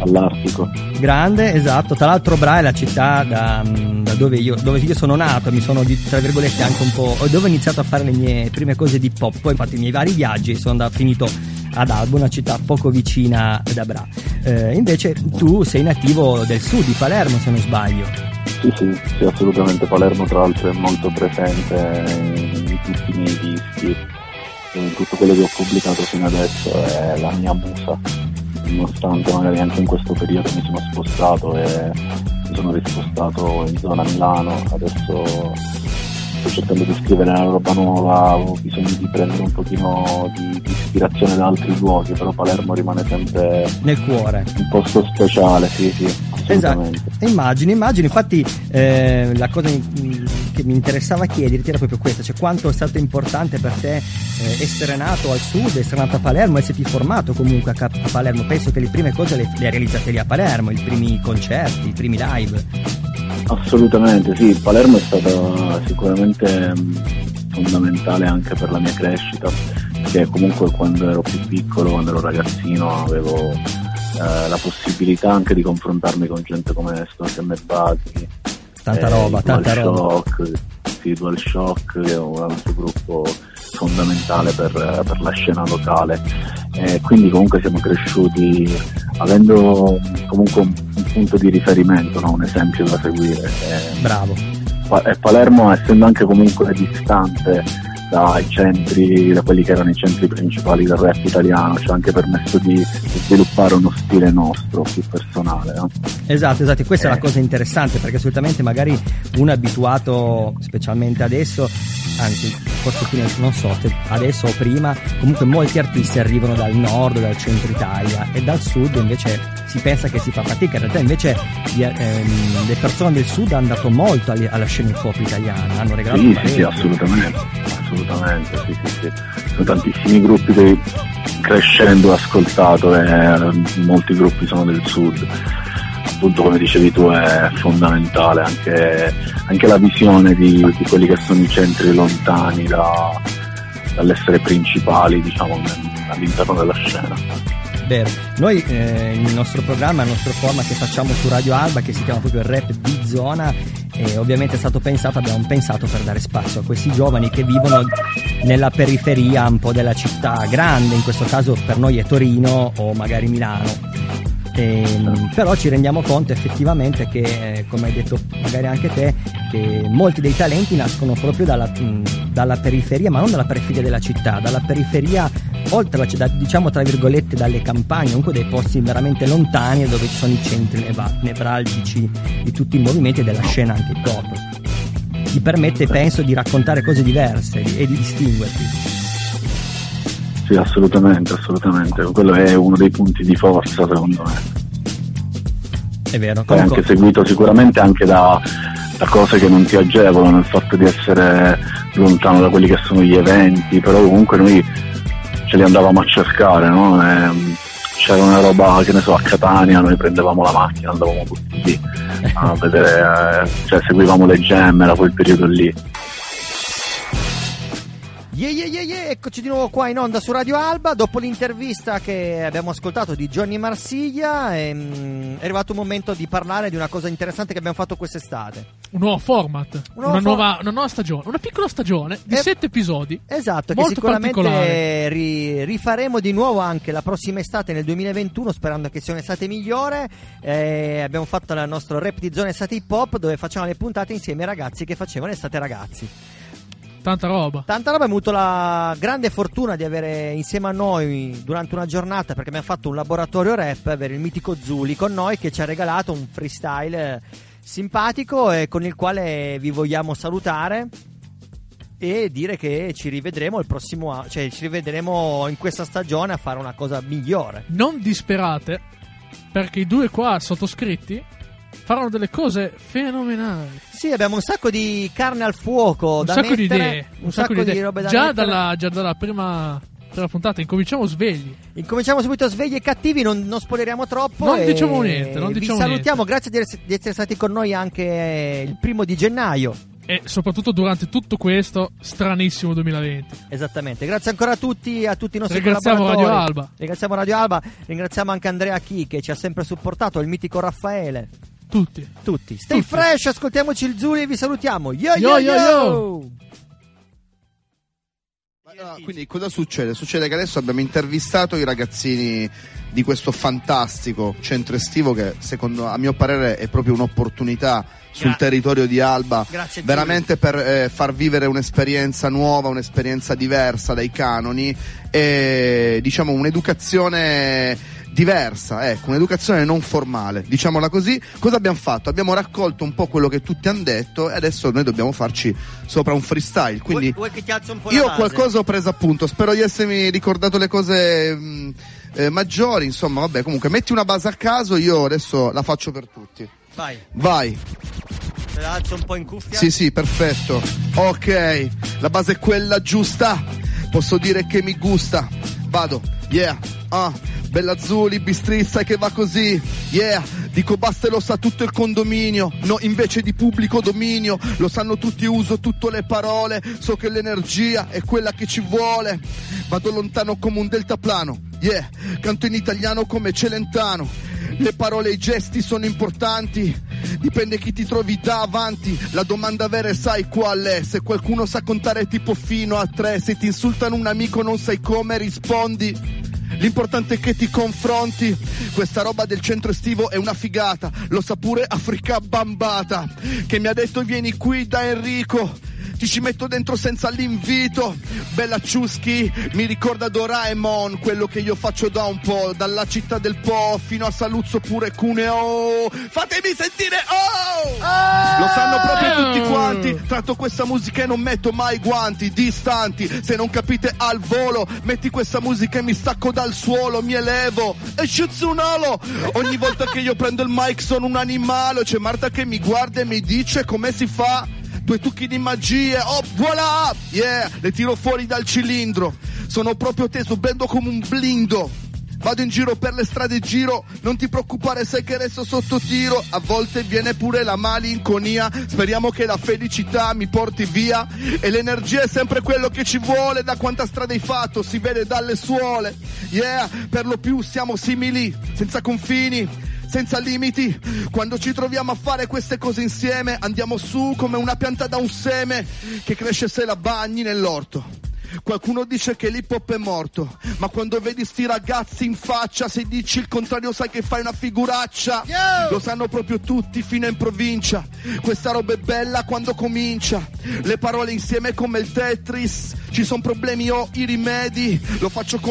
all'Artico. Grande, esatto. Tra l'altro Bra è la città da, da dove, io, dove io sono nato, mi sono tra virgolette anche un po'. dove ho iniziato a fare le mie prime cose di pop. Poi ho fatto i miei vari viaggi e sono andato, finito ad Alba, una città poco vicina da Bra. Eh, invece tu sei nativo del sud, di Palermo se non sbaglio. Sì, sì, sì, assolutamente. Palermo, tra l'altro, è molto presente in tutti i miei dischi, tutto quello che ho pubblicato fino adesso è la mia musa. nonostante magari anche in questo periodo mi sono spostato e mi sono rispostato in zona Milano, adesso sto cercando di scrivere una roba nuova, ho bisogno di prendere un pochino di, di ispirazione da altri luoghi, però Palermo rimane sempre Nel cuore. un posto speciale, sì sì. Esatto, immagino, immagino. Infatti, eh, la cosa che mi interessava chiederti era proprio questa: cioè quanto è stato importante per te eh, essere nato al sud, essere nato a Palermo, esserti formato comunque a, a Palermo. Penso che le prime cose le, le hai realizzate lì a Palermo, i primi concerti, i primi live. Assolutamente sì, Palermo è stata sicuramente mh, fondamentale anche per la mia crescita, perché comunque quando ero più piccolo, quando ero ragazzino, avevo eh, la possibilità anche di confrontarmi con gente come Storm e Buggy, Tanta eh, roba, tanta Dual roba. Shock, sì, Dual Shock che è un altro gruppo fondamentale per, per la scena locale. E quindi comunque siamo cresciuti avendo comunque un, un punto di riferimento, no? un esempio da seguire. E- Bravo. E Palermo essendo anche comunque distante dai centri, da quelli che erano i centri principali del rap italiano, ci ha anche permesso di sviluppare uno stile nostro, più personale. no? Esatto, esatto, e questa è Eh. la cosa interessante perché solitamente magari uno è abituato, specialmente adesso, anzi forse nel- non so se adesso o prima, comunque molti artisti arrivano dal nord, dal centro Italia e dal sud invece si pensa che si fa fatica, in realtà invece gli- ehm, le persone del sud hanno dato molto alla scena hip hop italiana, hanno regalato Sì, sì, sì, assolutamente, assolutamente, sì, sì, sì. Sono tantissimi gruppi che crescendo ho ascoltato e eh, molti gruppi sono del sud. Appunto come dicevi tu è fondamentale anche, anche la visione di, di quelli che sono i centri lontani da- dall'essere principali diciamo all'interno della scena. Vero. Noi eh, il nostro programma, il nostro format che facciamo su Radio Alba che si chiama proprio il rap di zona e ovviamente è stato pensato, abbiamo pensato per dare spazio a questi giovani che vivono nella periferia un po' della città grande, in questo caso per noi è Torino o magari Milano. Ehm, però ci rendiamo conto effettivamente che, eh, come hai detto magari anche te, che molti dei talenti nascono proprio dalla, dalla periferia, ma non dalla periferia della città, dalla periferia, oltre la diciamo tra virgolette, dalle campagne, comunque dei posti veramente lontani dove ci sono i centri nevralgici di tutti i movimenti e della scena anche hop. Ti permette, penso, di raccontare cose diverse e di distinguerti. Sì, assolutamente, assolutamente. Quello è uno dei punti di forza secondo me. È vero. Poi anche seguito sicuramente anche da, da cose che non ti agevolano, il fatto di essere lontano da quelli che sono gli eventi, però comunque noi ce li andavamo a cercare, no? E, c'era una roba, che ne so, a Catania, noi prendevamo la macchina, andavamo tutti lì a <laughs> vedere, eh, cioè seguivamo le gemme, era quel periodo lì. Yeah, yeah, yeah, yeah, eccoci di nuovo qua in onda su Radio Alba. Dopo l'intervista che abbiamo ascoltato di Johnny Marsiglia, ehm, è arrivato un momento di parlare di una cosa interessante che abbiamo fatto quest'estate. Un nuovo format, Un nuovo una, for- nuova, una nuova stagione, una piccola stagione di sette episodi. Esatto, che molto particolare. sicuramente ri- rifaremo di nuovo anche la prossima estate nel 2021, sperando che sia un'estate migliore. Eh, abbiamo fatto il nostro rap di zona estate hip hop, dove facciamo le puntate insieme ai ragazzi che facevano estate ragazzi. Tanta roba. Tanta roba, abbiamo avuto la grande fortuna di avere insieme a noi durante una giornata, perché abbiamo fatto un laboratorio rap, avere il mitico Zuli con noi che ci ha regalato un freestyle eh, simpatico e con il quale vi vogliamo salutare e dire che ci rivedremo il prossimo anno, cioè ci rivedremo in questa stagione a fare una cosa migliore. Non disperate, perché i due qua sottoscritti faranno delle cose fenomenali. Sì, abbiamo un sacco di carne al fuoco Un da sacco di mettere, idee. un, sacco, di, idee. robe da già dalla, già dalla prima, prima puntata incominciamo svegli. Incominciamo subito svegli e cattivi, non, non spoileriamo troppo. Non diciamo niente, non vi diciamo salutiamo, grazie di essere, di essere stati con noi anche il primo di gennaio. E soprattutto durante tutto questo stranissimo 2020. Esattamente, grazie ancora a tutti, a tutti i nostri Ringraziamo. Radio Alba. Ringraziamo Radio Alba, ringraziamo anche Andrea Chi che ci ha sempre supportato, il mitico Raffaele. Tutti. Tutti. Stay Tutti. fresh, ascoltiamoci il Zuli e vi salutiamo. Yo Yo, yo yo, yo! Allora, quindi cosa succede? Succede che adesso abbiamo intervistato i ragazzini di questo fantastico centro estivo che secondo a mio parere è proprio un'opportunità sul Grazie. territorio di Alba Grazie, veramente per eh, far vivere un'esperienza nuova, un'esperienza diversa dai canoni e diciamo un'educazione diversa, ecco, un'educazione non formale, diciamola così. Cosa abbiamo fatto? Abbiamo raccolto un po' quello che tutti hanno detto e adesso noi dobbiamo farci sopra un freestyle. Quindi Vuoi, vuoi io qualcosa ho preso appunto, spero di essermi ricordato le cose mh, eh, maggiori, insomma, vabbè, comunque metti una base a caso, io adesso la faccio per tutti. Vai, Vai. te la alzo un po' in cuffia. Sì, sì, perfetto. Ok, la base è quella giusta. Posso dire che mi gusta. Vado, yeah, ah, bella Zuli, bistrizza che va così, yeah. Dico basta e lo sa tutto il condominio, no invece di pubblico dominio, lo sanno tutti, uso tutte le parole, so che l'energia è quella che ci vuole. Vado lontano come un deltaplano, yeah, canto in italiano come Celentano. Le parole e i gesti sono importanti, dipende chi ti trovi davanti. La domanda vera è sai qual è? Se qualcuno sa contare tipo fino a tre, se ti insultano un amico non sai come rispondi. L'importante è che ti confronti. Questa roba del centro estivo è una figata. Lo sa pure Africa Bambata. Che mi ha detto vieni qui da Enrico. Ti ci metto dentro senza l'invito. Bella Ciuschi, mi ricorda Doraemon, quello che io faccio da un po', dalla città del Po fino a Saluzzo pure Cuneo. Fatemi sentire oh! Lo sanno proprio tutti quanti. Tratto questa musica e non metto mai guanti distanti. Se non capite al volo, metti questa musica e mi stacco dal suolo, mi elevo e shutsunolo. Ogni volta che io prendo il mic sono un animale. C'è Marta che mi guarda e mi dice come si fa. Due tucchi di magie, oh voilà! Yeah, le tiro fuori dal cilindro. Sono proprio teso, bendo come un blindo. Vado in giro per le strade giro, non ti preoccupare sai che resto sotto tiro, a volte viene pure la malinconia, speriamo che la felicità mi porti via. E l'energia è sempre quello che ci vuole, da quanta strada hai fatto si vede dalle suole, yeah, per lo più siamo simili, senza confini, senza limiti. Quando ci troviamo a fare queste cose insieme, andiamo su come una pianta da un seme che cresce se la bagni nell'orto. Qualcuno dice che l'hip hop è morto, ma quando vedi sti ragazzi in faccia, se dici il contrario sai che fai una figuraccia. Lo sanno proprio tutti fino in provincia. Questa roba è bella quando comincia. Le parole insieme come il Tetris. Ci sono problemi o i rimedi. Lo faccio con